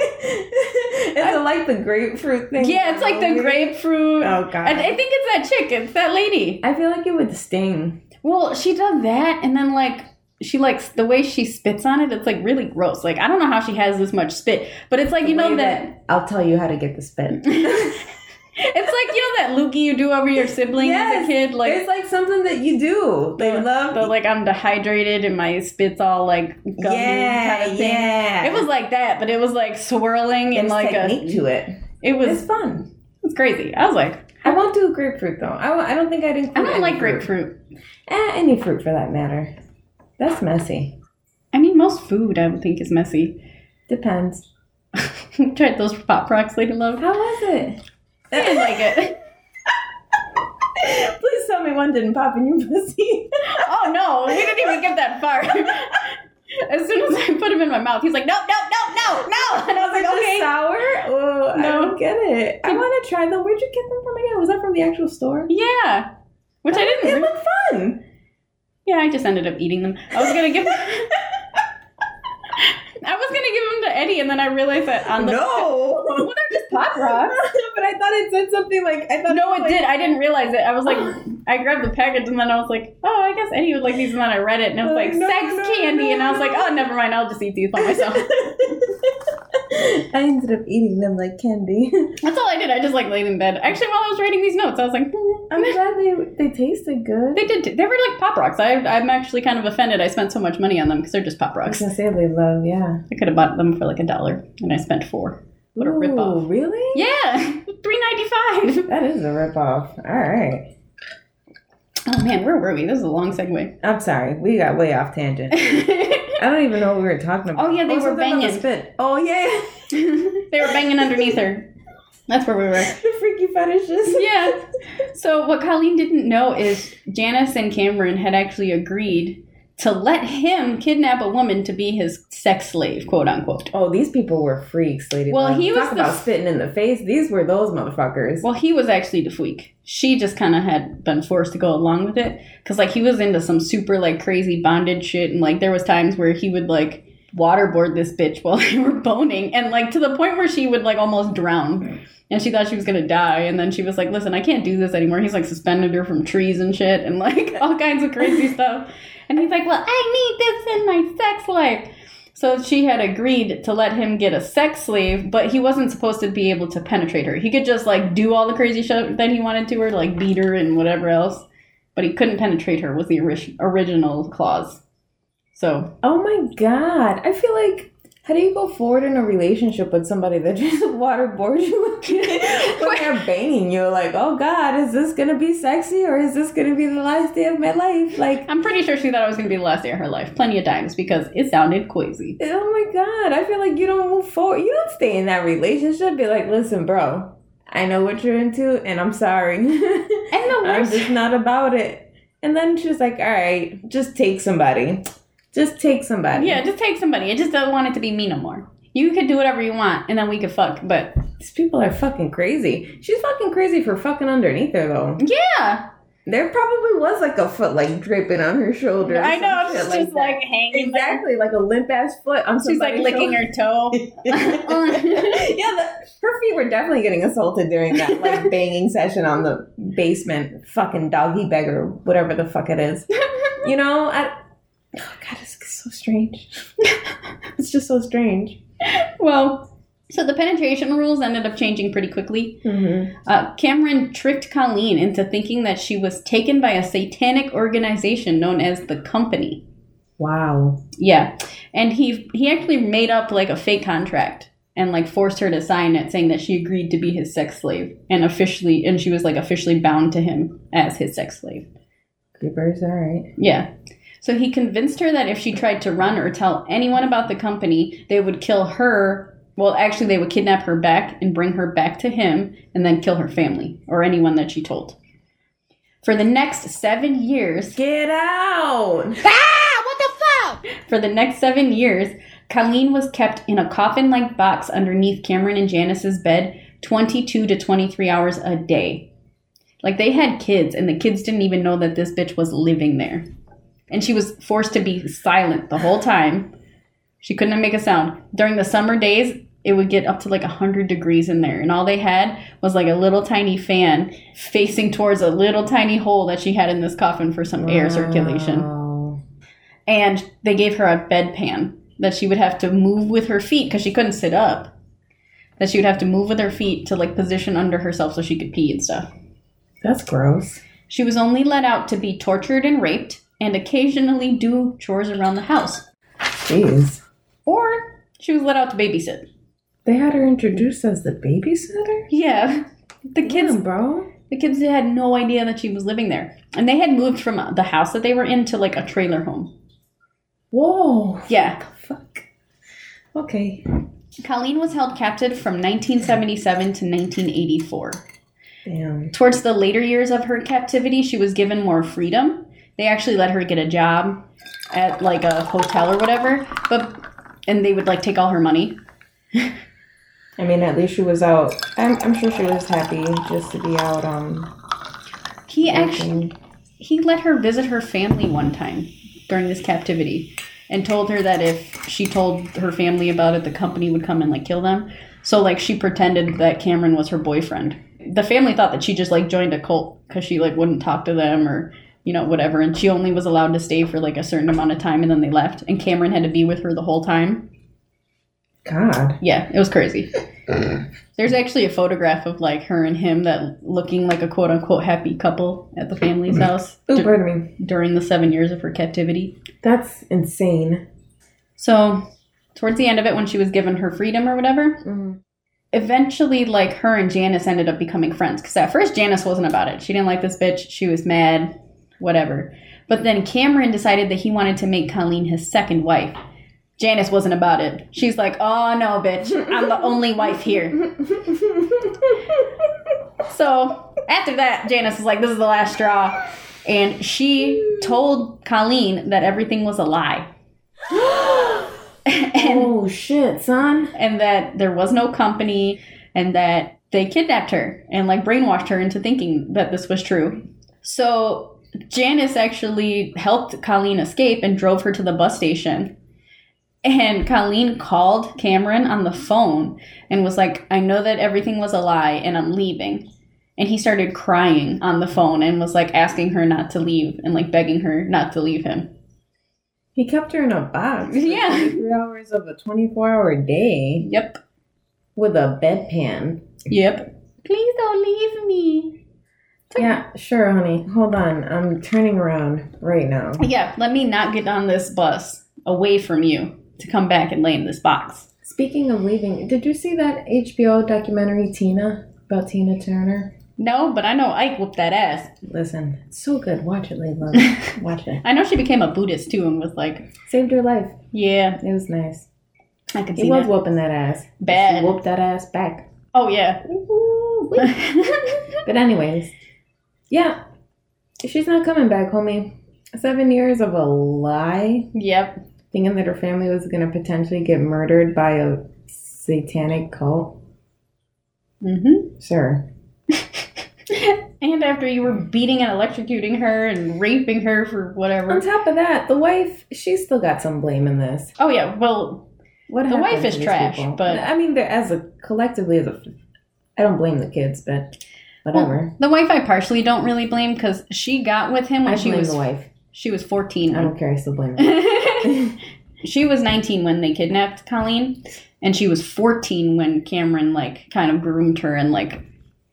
Is it like the grapefruit thing? Yeah, it's like the grapefruit. Oh god. I, I think it's that chick. It's that lady. I feel like it would sting. Well, she does that, and then like she likes the way she spits on it. It's like really gross. Like I don't know how she has this much spit, but it's like you know Way that I'll tell you how to get the spit. it's like you know that loogie you do over your sibling as a kid. Like it's like something that you do. They love. the like I'm dehydrated and my spit's all like gummy yeah, kind of thing. yeah. It was like that, but it was like swirling and like technique a. to it. It was It's fun. it's crazy. I was like, I won't do grapefruit though. I, I don't think I'd include. I don't like fruit. grapefruit. Eh, any fruit for that matter. That's messy. I mean, most food I would think is messy. Depends. Tried those pop rocks, Lady Love. How was it? I didn't like it. Please tell me one didn't pop in your pussy. Oh no, we didn't even get that far. As soon as I put him in my mouth, he's like, no, no, no, no, no. And I was like, Is okay. sour? Oh, I No. don't get it. I want to try them. Where'd you get them from again? Was that from the actual store? Yeah. Which I didn't. It re- looked fun. yeah, I just ended up eating them. I was gonna give. I was gonna give them to Eddie, and then I realized that on the no. Well, they're just pop rocks. but I thought it said something like I thought. No, it like- did. I didn't realize it. I was like, I grabbed the package, and then I was like, oh, I guess Eddie would like these, and then I read it, and it was uh, like No, sex no, candy, no, and I was like, oh, never mind, I'll just eat these by myself. I ended up eating them like candy. That's all I did. I just like laid in bed. Actually, while I was writing these notes, I was like, I'm glad they they tasted good. They did. They were like pop rocks. I, I'm actually kind of offended. I spent so much money on them because they're just pop I was rocks. gonna say they love, yeah. I could have bought them for like a dollar, and I spent four. What a Ooh, ripoff! Really? Yeah, three ninety five. That is a ripoff. All right. Oh man, where were we? This is a long segue. I'm sorry. We got way off tangent. I don't even know what we were talking about. Oh, yeah, they oh, were about the banging. Spit. Oh yeah, they were banging underneath her. That's where we were. the freaky fetishes. Yeah. So what Colleen didn't know is Janice and Cameron had actually agreed to let him kidnap a woman to be his sex slave, quote unquote. Oh, these people were freaks, lady. Well, he was talk the about f- spitting in the face. These were those motherfuckers. Well, he was actually the freak. She just kind of had been forced to go along with it because, like, he was into some super like crazy bondage shit, and like there was times where he would like waterboard this bitch while they were boning, and like to the point where she would like almost drown, and she thought she was gonna die, and then she was like, "Listen, I can't do this anymore." He's like suspended her from trees and shit, and like all kinds of crazy stuff, and he's like, "Well, I need this in my sex life." So she had agreed to let him get a sex slave, but he wasn't supposed to be able to penetrate her. He could just like do all the crazy shit that he wanted to her, like beat her and whatever else, but he couldn't penetrate her was the ori- original clause. So oh my god, I feel like. How do you go forward in a relationship with somebody that just waterboards you when they're banging you? Like, oh god, is this gonna be sexy or is this gonna be the last day of my life? Like, I'm pretty sure she thought it was going to be the last day of her life, plenty of times because it sounded crazy. Oh my god, I feel like you don't move forward. You don't stay in that relationship. Be like, listen, bro, I know what you're into, and I'm sorry. And the I'm worst, just not about it. And then she was like, all right, just take somebody. Just take somebody. yeah, just take somebody. I just don't want it to be me no more. You could do whatever you want, and then we could fuck. But These people are fucking crazy. She's fucking crazy for fucking underneath her, though. yeah, There probably was like a foot like draping on her shoulder. I know shit it's just that. like hanging. there. Exactly, like a limp ass foot on She's like licking shoulder. her toe. yeah, the, her feet were definitely getting assaulted during that like banging session on the basement fucking doggy beggar, whatever the fuck it is. You know, I, oh god, it's so strange. it's just so strange. well, so the penetration rules ended up changing pretty quickly. Mm-hmm. Uh, Cameron tricked Colleen into thinking that she was taken by a satanic organization known as the Company. Wow. Yeah, and he he actually made up like a fake contract and like forced her to sign it, saying that she agreed to be his sex slave and officially, and she was like officially bound to him as his sex slave. Creepers, all right. Yeah. So he convinced her that if she tried to run or tell anyone about the company, they would kill her. Well, actually, they would kidnap her back and bring her back to him and then kill her family or anyone that she told. For the next seven years, Get out! Ah! What the fuck? For the next seven years, Colleen was kept in a coffin like box underneath Cameron and Janice's bed 22 to 23 hours a day. Like they had kids, and the kids didn't even know that this bitch was living there. And she was forced to be silent the whole time. She couldn't make a sound. During the summer days, it would get up to like 100 degrees in there. And all they had was like a little tiny fan facing towards a little tiny hole that she had in this coffin for some air circulation. And they gave her a bedpan that she would have to move with her feet because she couldn't sit up. That she would have to move with her feet to like position under herself so she could pee and stuff. That's gross. She was only let out to be tortured and raped and occasionally do chores around the house. Jeez. Or she was let out to babysit. They had her introduced as the babysitter? Yeah. The kids bro. the kids had no idea that she was living there. And they had moved from uh, the house that they were in to like a trailer home. Whoa. Yeah. Fuck. Okay. Colleen was held captive from 1977 to 1984. Damn. Towards the later years of her captivity, she was given more freedom. They actually let her get a job at like a hotel or whatever, but and they would like take all her money. I mean, at least she was out. I'm, I'm sure she was happy just to be out. Um, He actually he let her visit her family one time during this captivity and told her that if she told her family about it the company would come and like kill them so like she pretended that cameron was her boyfriend the family thought that she just like joined a cult because she like wouldn't talk to them or you know whatever and she only was allowed to stay for like a certain amount of time and then they left and cameron had to be with her the whole time God. yeah it was crazy there's actually a photograph of like her and him that looking like a quote unquote happy couple at the family's house Ooh, dur- pardon me. during the seven years of her captivity. That's insane. So, towards the end of it, when she was given her freedom or whatever, Mhm. eventually, like her and Janice ended up becoming friends. Because at first, Janice wasn't about it. She didn't like this bitch. She was mad, whatever. But then Cameron decided that he wanted to make Colleen his second wife. Janice wasn't about it. She's like, oh no, bitch, I'm the only wife here. So after that, Janice is like, this is the last straw. And she told Colleen that everything was a lie. and, oh shit, son. and that there was no company and that they kidnapped her and like brainwashed her into thinking that this was true. So Janice actually helped Colleen escape and drove her to the bus station. And Colleen called Cameron on the phone and was like, I know that everything was a lie and I'm leaving. And he started crying on the phone and was like asking her not to leave and like begging her not to leave him. He kept her in a box. for Yeah. 23 hours of a 24 hour day Yep. with a bedpan. Yep. Please don't leave me. Yeah, sure, honey. Hold on. I'm turning around right now. Yeah, let me not get on this bus away from you to come back and lay in this box. Speaking of leaving, did you see that HBO documentary Tina about Tina Turner? No, but I know Ike whooped that ass. Listen, it's so good. Watch it, Layla. Watch it. I know she became a Buddhist too and was like, Saved her life. yeah, It was nice. I could He was that. whooping that ass. Bad. She whooped that ass back. Oh, yeah. But anyways, yeah, she's not coming back, homie. Seven years of a lie, yep. thinking that her family was gonna potentially get murdered by a satanic cult. Mm hmm Sure. And after you were beating and electrocuting her and raping her for whatever. On top of that, the wife, she's still got some blame in this. Oh, yeah, well, What The wife is trash, people? but- I mean, as a collectively as a. I don't blame the kids, but whatever. the wife I partially don't really blame because she got with him when I she blame was the wife. she was 14. I don't care. I still blame her. she was 19 when they kidnapped Colleen, and she was 14 when Cameron like kind of groomed her and like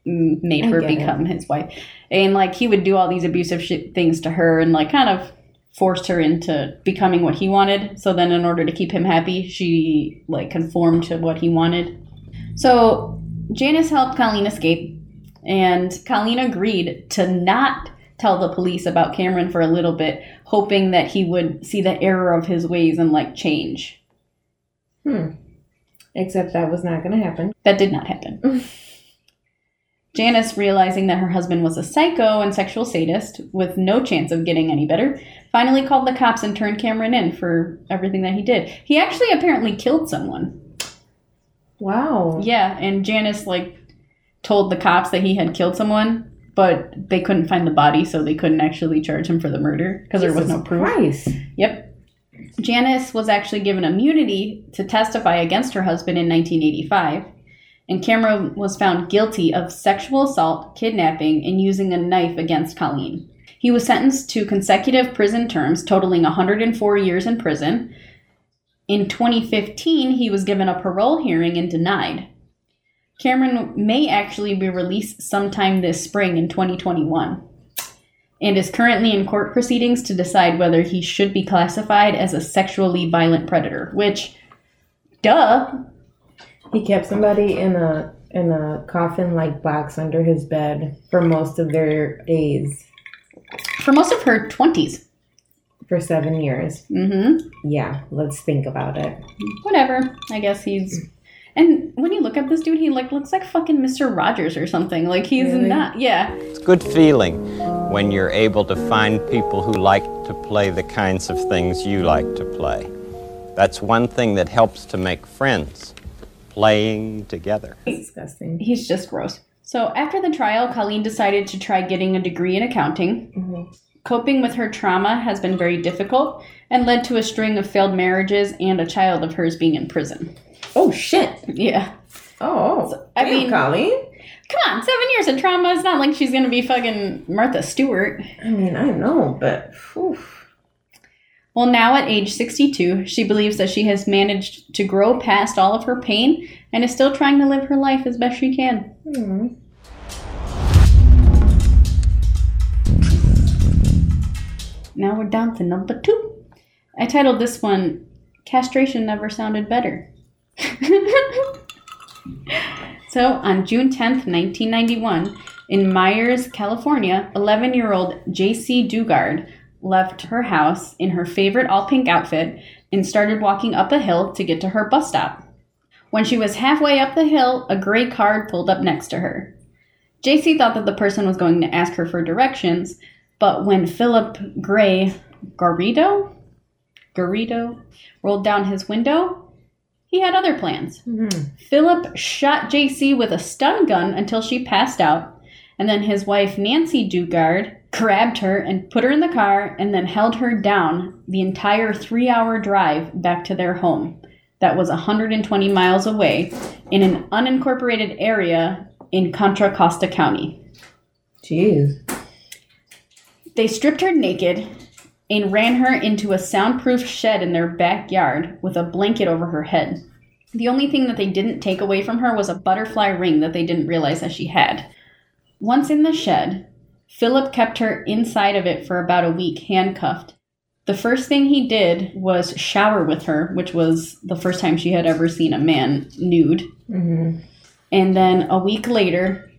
made her get it. become his wife. And like he would do all these abusive shit things to her and like kind of forced her into becoming what he wanted. So then in order to keep him happy, she like conformed to what he wanted. So Janice helped Colleen escape and Colleen agreed to not tell the police about Cameron for a little bit, hoping that he would see the error of his ways and like change. Hmm. Except that was not going to happen. That did not happen. Janice, realizing that her husband was a psycho and sexual sadist with no chance of getting any better, finally called the cops and turned Cameron in for everything that he did. He actually apparently killed someone. Wow. Yeah, and Janice like told the cops that he had killed someone, but they couldn't find the body, so they couldn't actually charge him for the murder because there was no proof. Christ. Yep. Janice was actually given immunity to testify against her husband in 1985, and Cameron was found guilty of sexual assault, kidnapping, and using a knife against Colleen. He was sentenced to consecutive prison terms totaling 104 years in prison. In 2015, he was given a parole hearing and denied. Cameron may actually be released sometime this spring in 2021 and is currently in court proceedings to decide whether he should be classified as a sexually violent predator, which, duh, He kept somebody in a in a coffin like box under his bed for most of their days for most of her 20s. for seven years. Mm-hmm. Yeah, let's think about it. Whatever. I guess he's. And when you look at this dude, he like looks like fucking Mr. Rogers or something. Like he's Really? not. Yeah. It's a good feeling when you're able to find people who like to play the kinds of things you like to play. That's one thing that helps to make friends, playing together. Disgusting. He's just gross. So after the trial, Colleen decided to try getting a degree in accounting. Mm-hmm. Coping with her trauma has been very difficult and led to a string of failed marriages and a child of hers being in prison. Oh shit. Yeah. Oh, I damn, mean- Colleen. Come on, seven years of trauma. It's not like she's gonna be fucking Martha Stewart. I mean, I know, but whew. Well, now at age 62, she believes that she has managed to grow past all of her pain and is still trying to live her life as best she can. Hmm. Now we're down to number two. I titled this one Castration Never Sounded Better. so, on June 10th, 1991, in Meyers, California, 11 year old Jaycee Dugard left her house in her favorite all pink outfit and started walking up a hill to get to her bus stop. When she was halfway up the hill, a gray car pulled up next to her. Jaycee thought that the person was going to ask her for directions, but when Philip Craig Garrido Garrido rolled down his window, he had other plans. Mm-hmm. Philip shot Jaycee with a stun gun until she passed out, and then his wife Nancy Dugard grabbed her and put her in the car and then held her down the entire three hour drive back to their home that was 120 miles away in an unincorporated area in Contra Costa County. Jeez. They stripped her naked and ran her into a soundproof shed in their backyard with a blanket over her head. The only thing that they didn't take away from her was a butterfly ring that they didn't realize that she had. Once in the shed, Philip kept her inside of it for about a week, handcuffed. The first thing he did was shower with her, which was the first time she had ever seen a man nude. Mm-hmm. And then a week later,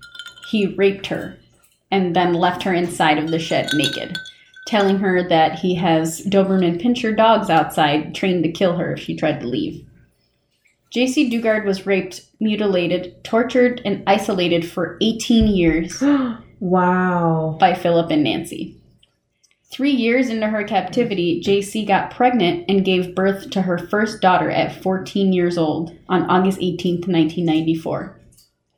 he raped her and then left her inside of the shed naked, telling her that he has Doberman Pinscher dogs outside trained to kill her if she tried to leave. Jaycee Dugard was raped, mutilated, tortured, and isolated for 18 years Wow. by Philip and Nancy. Three years into her captivity, Jaycee got pregnant and gave birth to her first daughter at 14 years old on August 18th, 1994.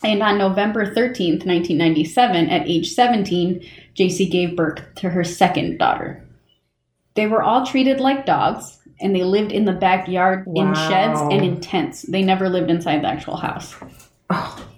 And on November 13th, 1997, at age 17, Jaycee gave birth to her second daughter. They were all treated like dogs, and they lived in the backyard in sheds and in tents. They never lived inside the actual house. Oh.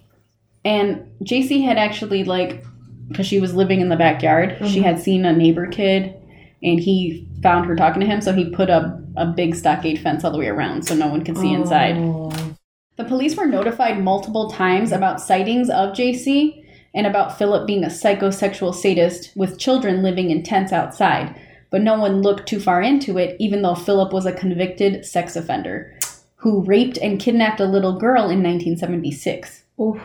And Jaycee had actually like because she was living in the backyard, she mm-hmm. had seen a neighbor kid and he found her talking to him, so he put up a big stockade fence all the way around so no one could see inside. Oh. The police were notified multiple times about sightings of Jaycee and about Philip being a psychosexual sadist with children living in tents outside, but no one looked too far into it, even though Philip was a convicted sex offender who raped and kidnapped a little girl in 1976. Oof.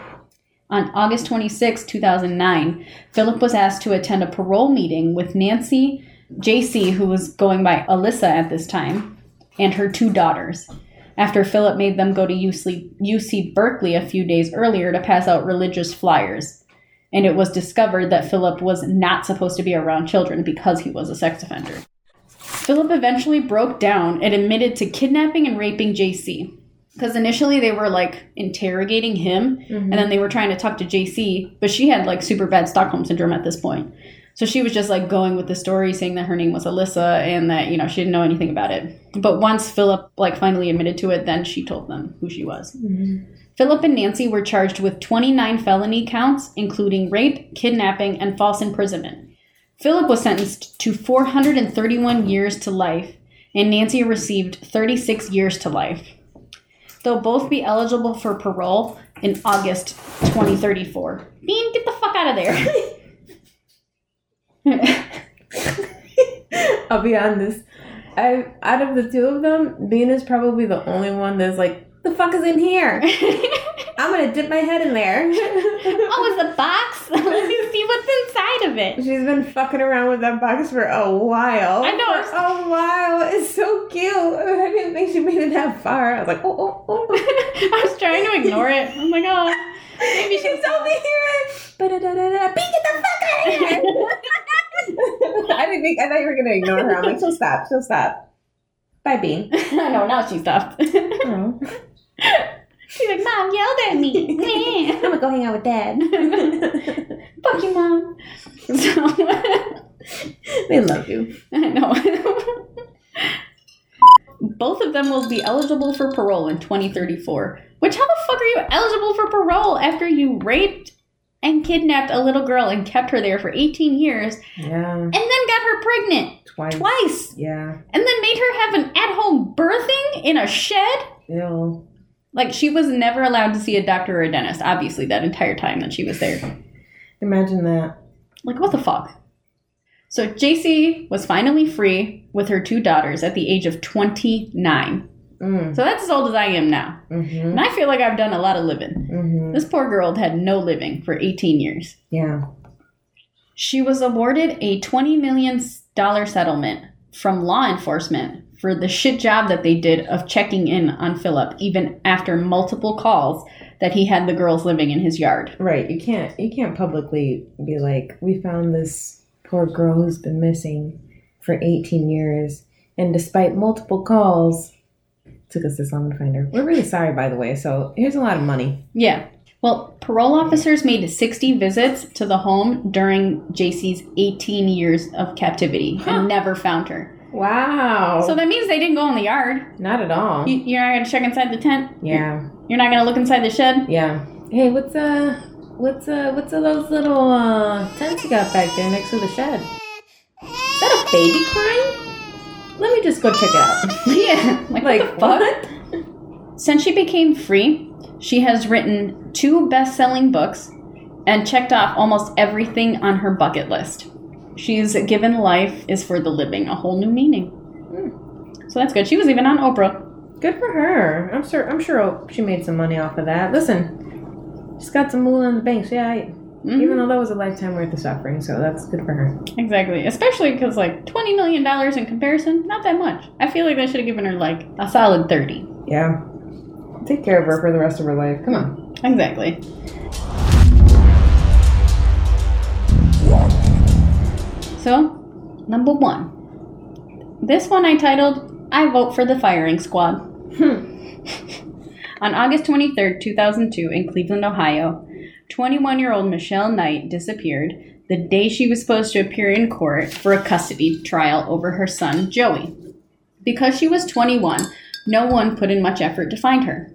On August 26, 2009, Philip was asked to attend a parole meeting with Nancy, Jaycee, who was going by Alyssa at this time, and her two daughters, after Philip made them go to UC, Berkeley a few days earlier to pass out religious flyers. And it was discovered that Philip was not supposed to be around children because he was a sex offender. Philip eventually broke down and admitted to kidnapping and raping Jaycee. Because initially they were like interrogating him mm-hmm. and then they were trying to talk to Jaycee, but she had like super bad Stockholm syndrome at this point. So she was just like going with the story, saying that her name was Alyssa and that, you know, she didn't know anything about it. But once Philip like finally admitted to it, then she told them who she was. Mm-hmm. Philip and Nancy were charged with 29 felony counts, including rape, kidnapping, and false imprisonment. Philip was sentenced to 431 years to life, and Nancy received 36 years to life. They'll both be eligible for parole in August 2034. Bean, get the fuck out of there. I'll be honest. I out of the two of them, Bean is probably the only one that's like, the fuck is in here? I'm gonna dip my head in there. oh, it's a box? Let me see what's inside of it. She's been fucking around with that box for a while. I know. For a while. It's so cute. I didn't think she made it that far. I was like, oh, oh, oh. I was trying to ignore it. I'm like, oh, maybe she's only here. Ba-da-da-da-da. Bean, get the fuck out of here. I didn't think, I thought you were gonna ignore her. I'm like, she'll stop. She'll stop. Bye, Bean. I know, now she stopped. Oh. She's like, Mom yelled at me. I'm gonna go hang out with dad. Fuck you, Mom. So, they love you. I know. Both of them will be eligible for parole in 2034. Which, how the fuck are you eligible for parole after you raped and kidnapped a little girl and kept her there for 18 years Yeah. and then got her pregnant Twice. twice Yeah. and then made her have an at home birthing in a shed? Ew. Like, she was never allowed to see a doctor or a dentist, obviously, that entire time that she was there. Imagine that. Like, what the fuck? So, Jaycee was finally free with her two daughters at the age of 29. Mm. So, that's as old as I am now. Mm-hmm. And I feel like I've done a lot of living. Mm-hmm. This poor girl had no living for 18 years. Yeah. She was awarded a $20 million settlement from law enforcement for the shit job that they did of checking in on Philip, even after multiple calls that he had the girls living in his yard. Right. You can't you can't publicly be like, we found this poor girl who's been missing for 18 years, and despite multiple calls, took us this long to find her. We're really sorry, by the way. So here's a lot of money. Yeah. Well, parole officers made 60 visits to the home during Jaycee's 18 years of captivity and never found her. Wow. So that means they didn't go in the yard. not at all. You, you're not going to check inside the tent? yeah. You're not going to look inside the shed? Yeah. Hey, what's uh, what's uh, what's uh, those little uh tents you got back there next to the shed? Is that a baby crying? Let me just go check it out. yeah. Like, like what the fuck? what? Since she became free, she has written two best selling books and checked off almost everything on her bucket list. She's given life is for the living a whole new meaning. Hmm. So that's good. She was even on Oprah. Good for her. I'm sure. I'm sure she made some money off of that. Listen, she's got some moolah in the bank. Yeah, I, Mhm. even though that was a lifetime worth of suffering, so that's good for her. Exactly. Especially because, like, $20 million in comparison, not that much. I feel like they should have given her, like, a solid 30 Yeah. Take care of her for the rest of her life. Come on. Exactly. So, number one. This one I titled, I Vote for the Firing Squad. On August 23rd, 2002, in Cleveland, Ohio, 21 year old Michelle Knight disappeared the day she was supposed to appear in court for a custody trial over her son, Joey. Because she was 21, no one put in much effort to find her.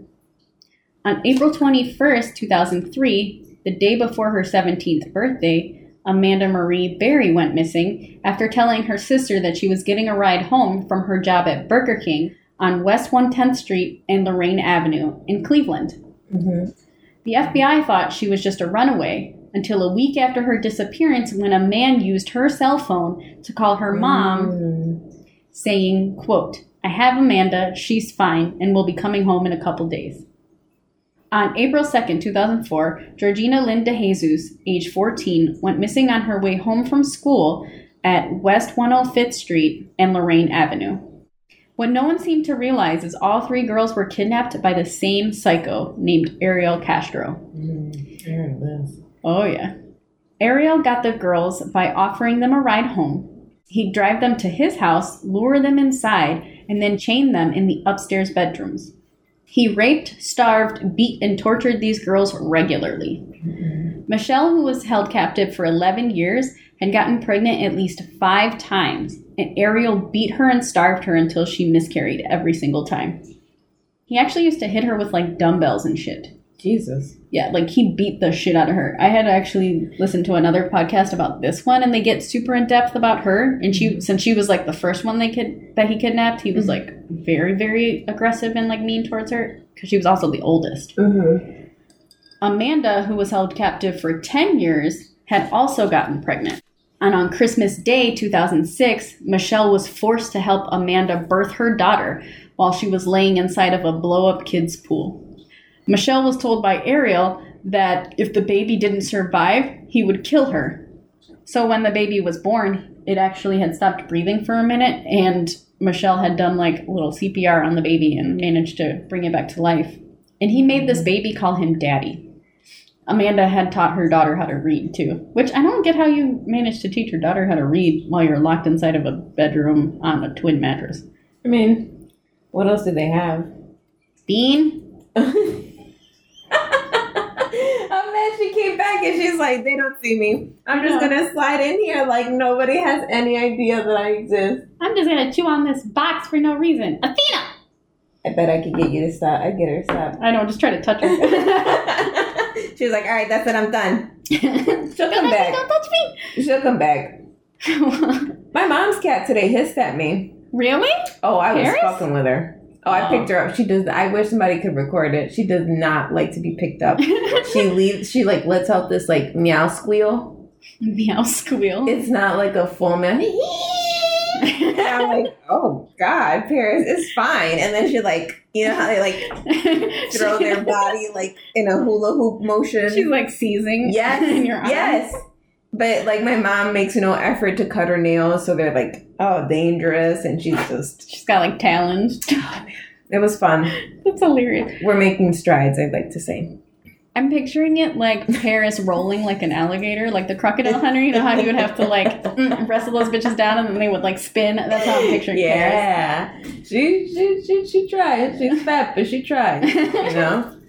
On April 21st, 2003, the day before her 17th birthday, Amanda Marie Berry went missing after telling her sister that she was getting a ride home from her job at Burger King on West 110th Street and Lorain Avenue in Cleveland. Mm-hmm. The FBI thought she was just a runaway until a week after her disappearance when a man used her cell phone to call her mom Mm. saying, quote, I have Amanda, she's fine, and will be coming home in a couple days. On April 2nd, 2004, Georgina Lynn DeJesus, age 14, went missing on her way home from school at West 105th Street and Lorain Avenue. What no one seemed to realize is all three girls were kidnapped by the same psycho named Ariel Castro. Mm. There it is. Oh, yeah. Ariel got the girls by offering them a ride home. He'd drive them to his house, lure them inside, and then chain them in the upstairs bedrooms. He raped, starved, beat, and tortured these girls regularly. Michelle, who was held captive for 11 years, had gotten pregnant at least five times, and Ariel beat her and starved her until she miscarried every single time. He actually used to hit her with like dumbbells and shit. Jesus. Yeah, like he beat the shit out of her. I had actually listened to another podcast about this one, and they get super in depth about her. And she, since she was like the first one they kid that he kidnapped, he was like very, very aggressive and like mean towards her because she was also the oldest. Mm-hmm. Amanda, who was held captive for 10 years, had also gotten pregnant. And on Christmas Day 2006, Michelle was forced to help Amanda birth her daughter while she was laying inside of a blow up kids' pool. Michelle was told by Ariel that if the baby didn't survive, he would kill her. So when the baby was born, it actually had stopped breathing for a minute, and Michelle had done like little CPR on the baby and managed to bring it back to life. And he made this baby call him daddy. Amanda had taught her daughter how to read too, which I don't get how you managed to teach your daughter how to read while you're locked inside of a bedroom on a twin mattress. I mean, what else did they have? Bean? man, she came back and she's like, they don't see me. I'm just Yeah. gonna slide in here like nobody has any idea that I exist. I'm just gonna chew on this box for no reason. Athena! I bet I could get you to stop. I get her to stop. I know, just try to touch her. she was like, all right, that's it. I'm done. She'll come back. don't touch me. She'll come back. My mom's cat today hissed at me. really? Oh, I was fucking with her. Oh, I picked her up. She does. I wish somebody could record it. She does not like to be picked up. she leaves. She like lets out this like meow squeal. Meow squeal. It's not like a full meow. And I'm like, oh God, Paris, it's fine. And then she like, you know how they like throw their body like in a hula hoop motion. She's like seizing yes, in your arms. yes. But like my mom makes no effort to cut her nails, so they're like, oh, dangerous, and she's just. She's got like talons. It was fun. That's hilarious. We're making strides. I'd like to say. I'm picturing it like Paris rolling like an alligator, like the crocodile hunter. You know how you would have to like mm, wrestle those bitches down and then they would like spin. That's how I'm picturing Paris. Yeah, she she she she tried. She's fat, but she tried. You know,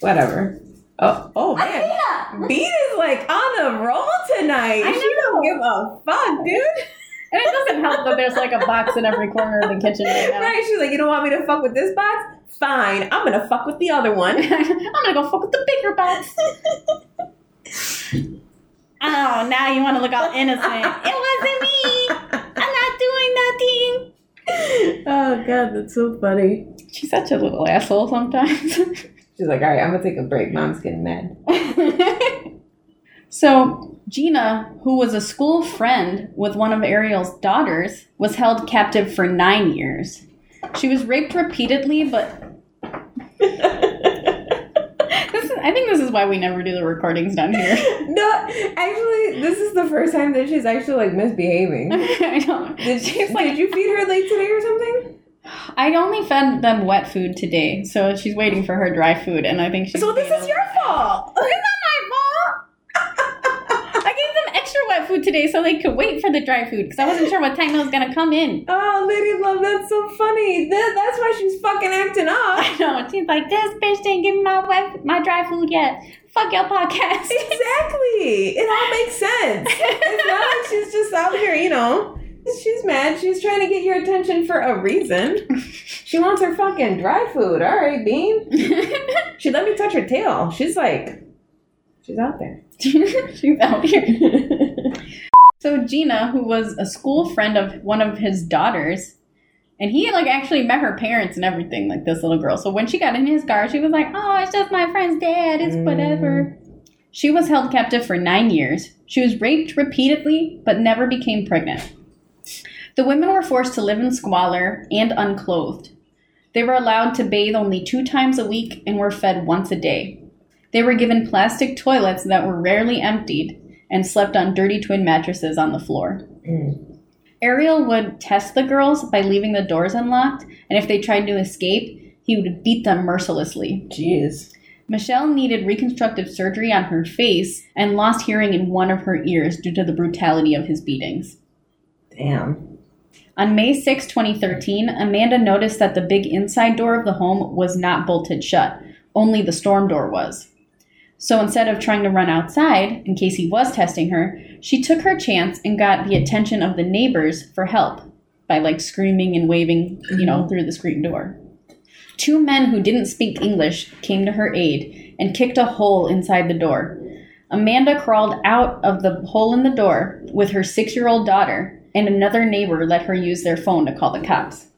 whatever. Oh oh man, Beat is like on a roll tonight. I She don't give a fuck, dude. And it doesn't help that there's like a box in every corner of the kitchen right now. Right? She's like, you don't want me to fuck with this box? Fine, I'm gonna fuck with the other one. I'm gonna go fuck with the bigger box. oh, now you want to look all innocent. It wasn't me. I'm not doing nothing. oh god, that's so funny. She's such a little asshole sometimes. She's like, all right, I'm gonna take a break. Mom's getting mad. so, Gina, who was a school friend with one of Ariel's daughters, was held captive for nine years. She was raped repeatedly, but. this is, I think this is why we never do the recordings down here. No, actually, this is the first time that she's actually like misbehaving. I don't. Did, she, did you feed her late today or something? I only fed them wet food today, so she's waiting for her dry food, and I think she's. So this is your fault. It's not my fault. Extra wet food today so they could wait for the dry food because I wasn't sure what time it was gonna come in. Oh, Lady Love, that's so funny. That, that's why she's fucking acting up. I know. She's like, this bitch didn't give me my wet, my dry food yet. Fuck your podcast. Exactly. It all makes sense. It's not like she's just out here, you know. She's mad. She's trying to get your attention for a reason. She wants her fucking dry food. All right, Bean. She let me touch her tail. She's like, she's out there. she's out here. So Gina, who was a school friend of one of his daughters, and he like actually met her parents and everything, like this little girl. So when she got in his car, she was like, "Oh, it's just my friend's dad. It's mm. whatever." She was held captive for nine years. She was raped repeatedly, but never became pregnant. The women were forced to live in squalor and unclothed. They were allowed to bathe only two times a week and were fed once a day. They were given plastic toilets that were rarely emptied and slept on dirty twin mattresses on the floor. Ariel would test the girls by leaving the doors unlocked, and if they tried to escape, he would beat them mercilessly. Jeez. Michelle needed reconstructive surgery on her face and lost hearing in one of her ears due to the brutality of his beatings. Damn. On May 6, 2013, Amanda noticed that the big inside door of the home was not bolted shut, only the storm door was. So instead of trying to run outside in case he was testing her, she took her chance and got the attention of the neighbors for help by like screaming and waving, you know, mm-hmm. through the screen door. Two men who didn't speak English came to her aid and kicked a hole inside the door. Amanda crawled out of the hole in the door with her six year old daughter, and another neighbor let her use their phone to call the cops.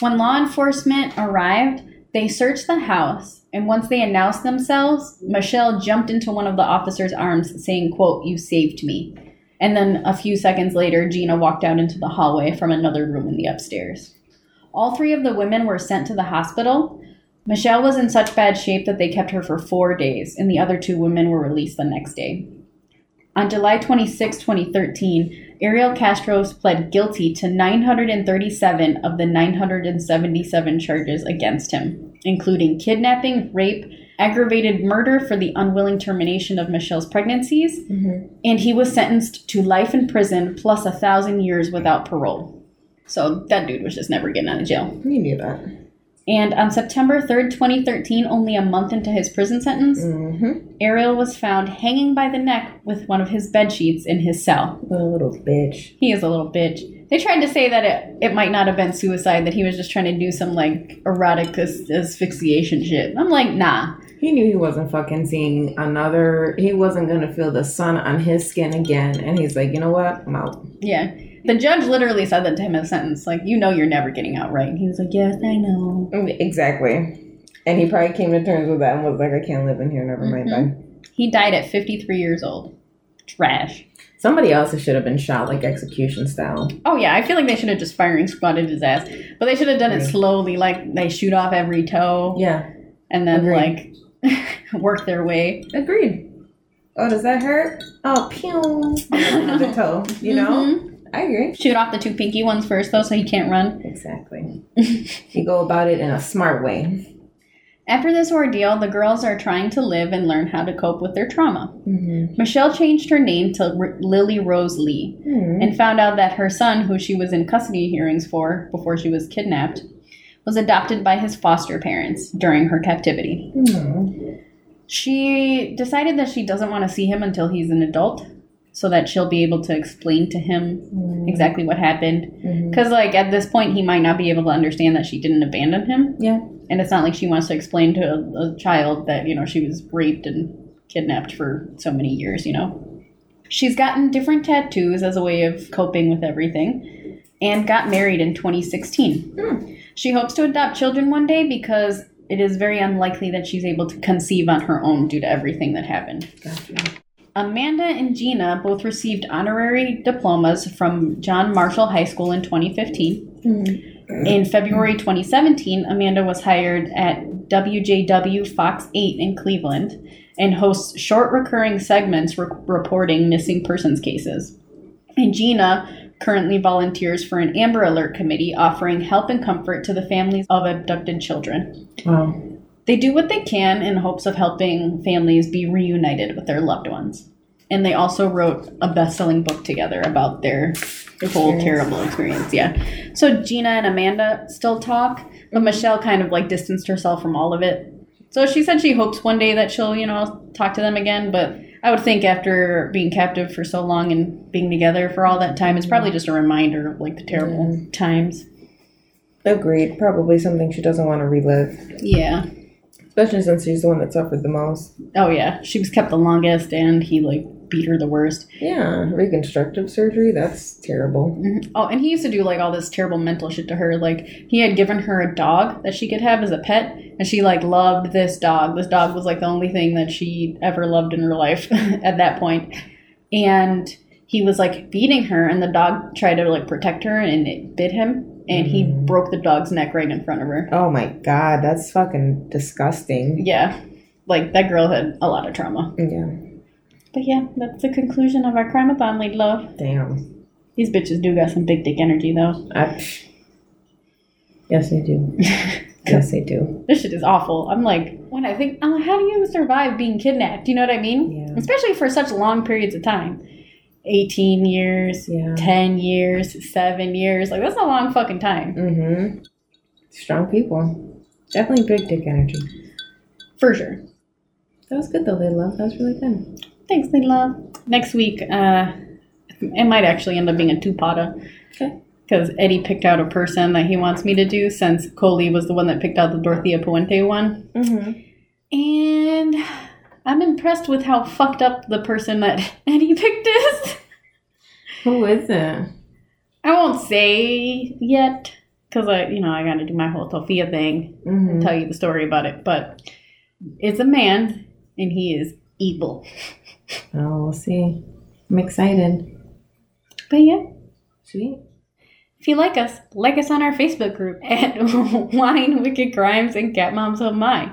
When law enforcement arrived, they searched the house, and once they announced themselves, Michelle jumped into one of the officers' arms, saying, quote, You saved me. And then a few seconds later, Gina walked out into the hallway from another room in the upstairs. All three of the women were sent to the hospital. Michelle was in such bad shape that they kept her for four days, and the other two women were released the next day. On July 26, 2013, Ariel Castros pled guilty to 937 of the 977 charges against him, including kidnapping, rape, aggravated murder for the unwilling termination of Michelle's pregnancies, mm-hmm. and he was sentenced to life in prison plus a thousand years without parole. So that dude was just never getting out of jail. We knew that. And on September 3rd, 2013, only a month into his prison sentence, Mm-hmm. Ariel was found hanging by the neck with one of his bed sheets in his cell. What a little bitch. He is a little bitch. They tried to say that it, it might not have been suicide, that he was just trying to do some like erotic as- asphyxiation shit. I'm like, nah. He knew he wasn't fucking seeing another. He wasn't gonna feel the sun on his skin again, and he's like, you know what? I'm out. Yeah. The judge literally said that to him in a sentence, like, you know you're never getting out right. And he was like, yes, I know. Exactly. And he probably came to terms with that and was like, I can't live in here. Never mind. Bye. He died at 53 years old. Trash. Somebody else should have been shot like execution style. Oh yeah, I feel like they should have just firing squatted his ass, but they should have done it slowly, like they shoot off every toe Yeah. and then Agreed. like work their way. Agreed. Oh, does that hurt? Oh, pew. the toe. You know. Mhm. I agree. shoot off the two pinky ones first though, so he can't run. Exactly. you go about it in a smart way. After this ordeal, the girls are trying to live and learn how to cope with their trauma. Mm-hmm. Michelle changed her name to R- Lily Rose Lee and found out that her son, who she was in custody hearings for before she was kidnapped, was adopted by his foster parents during her captivity. She decided that she doesn't want to see him until he's an adult so that she'll be able to explain to him mm-hmm. exactly what happened. Mm-hmm. Because, like, at this point, he might not be able to understand that she didn't abandon him. Yeah. And it's not like she wants to explain to a, a child that, you know, she was raped and kidnapped for so many years, you know. She's gotten different tattoos as a way of coping with everything and got married in 2016. Hmm. She hopes to adopt children one day because it is very unlikely that she's able to conceive on her own due to everything that happened. Amanda and Gina both received honorary diplomas from John Marshall High School in 2015. Mm-hmm. In February 2017, Amanda was hired at WJW Fox 8 in Cleveland and hosts short recurring segments re- reporting missing persons cases. And Gina currently volunteers for an Amber Alert committee offering help and comfort to the families of abducted children. Wow. They do what they can in hopes of helping families be reunited with their loved ones. And they also wrote a best-selling book together about their whole terrible experience. Yeah. So Gina and Amanda still talk, but mm-hmm. Michelle kind of like distanced herself from all of it. So she said she hopes one day that she'll, you know, talk to them again, but I would think after being captive for so long and being together for all that time, it's probably just a reminder of like the terrible times. Agreed. Probably something she doesn't want to relive, Yeah. Especially since she's the one that suffered the most. Oh yeah. She was kept the longest and he like beat her the worst. Yeah, reconstructive surgery. That's terrible. Mm-hmm. Oh, and he used to do like all this terrible mental shit to her. Like he had given her a dog that she could have as a pet, and she like loved this dog. This dog was like the only thing that she ever loved in her life at that point. And he was like beating her, and the dog tried to like protect her, and it bit him, and he mm. broke the dog's neck right in front of her. Oh my god, that's fucking disgusting. Yeah, like that girl had a lot of trauma. Yeah. But yeah, that's the conclusion of our crime-a-thon, Lady Love. Damn. These bitches do got some big dick energy though. I, yes, they do. yes, they do. this shit is awful. I'm like, when I think, oh, how do you survive being kidnapped? You know what I mean? Yeah. Especially for such long periods of time. 18 years, Yeah. 10 years, 7 years. Like, that's a long fucking time. Mm-hmm. Strong people. Definitely big dick energy. For sure. That was good though, Layla. That was really good. Thanks, Leila. Next week, uh, it might actually end up being a two-potter. Okay. Because Eddie picked out a person that he wants me to do since Coley was the one that picked out the Dorothea Puente one. Mm-hmm. And I'm impressed with how fucked up the person that Eddie picked is. Who is it? I won't say yet because I, you know, I got to do my whole Sophia thing Mm-hmm. and tell you the story about it. But it's a man, and he is evil. Oh, we'll see. I'm excited. But yeah, Sweet. if you like us, like us on our Facebook group at Wine, Wicked Crimes, and Cat Moms of My.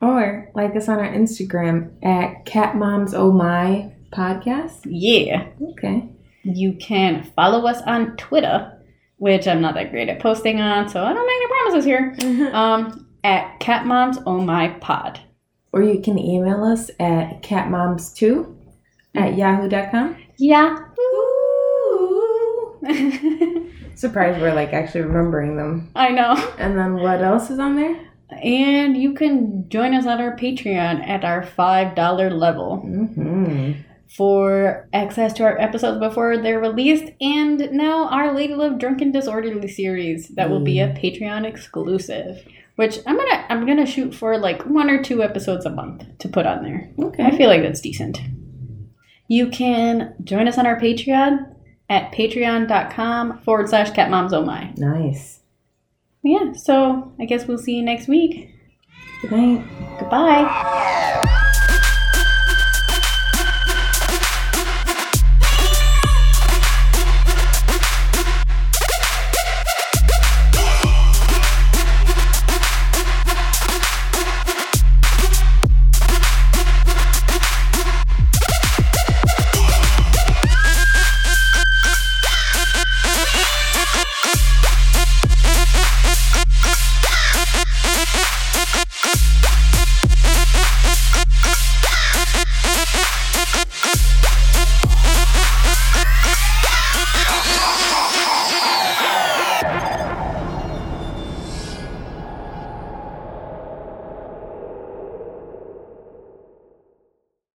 Or like us on our Instagram at Cat Moms Oh My Podcast. Yeah, Okay. You can follow us on Twitter, which I'm not that great at posting on, so I don't make any promises here. Um, at Cat Moms Oh My Pod. Or you can email us at catmoms2 at yahoo.com. Yeah. Surprised we're like actually remembering them. I know. And then what else is on there? And you can join us on our Patreon at our $5 level Mm-hmm. For access to our episodes before they're released and now our Lady Love Drunken Disorderly series that will be a mm. Patreon exclusive. Which I'm gonna I'm gonna shoot for like one or two episodes a month to put on there. Okay. I feel like that's decent. You can join us on our Patreon at patreon.com forward slash catmomsohmy. Nice. Yeah, so I guess we'll see you next week. Good night. Goodbye.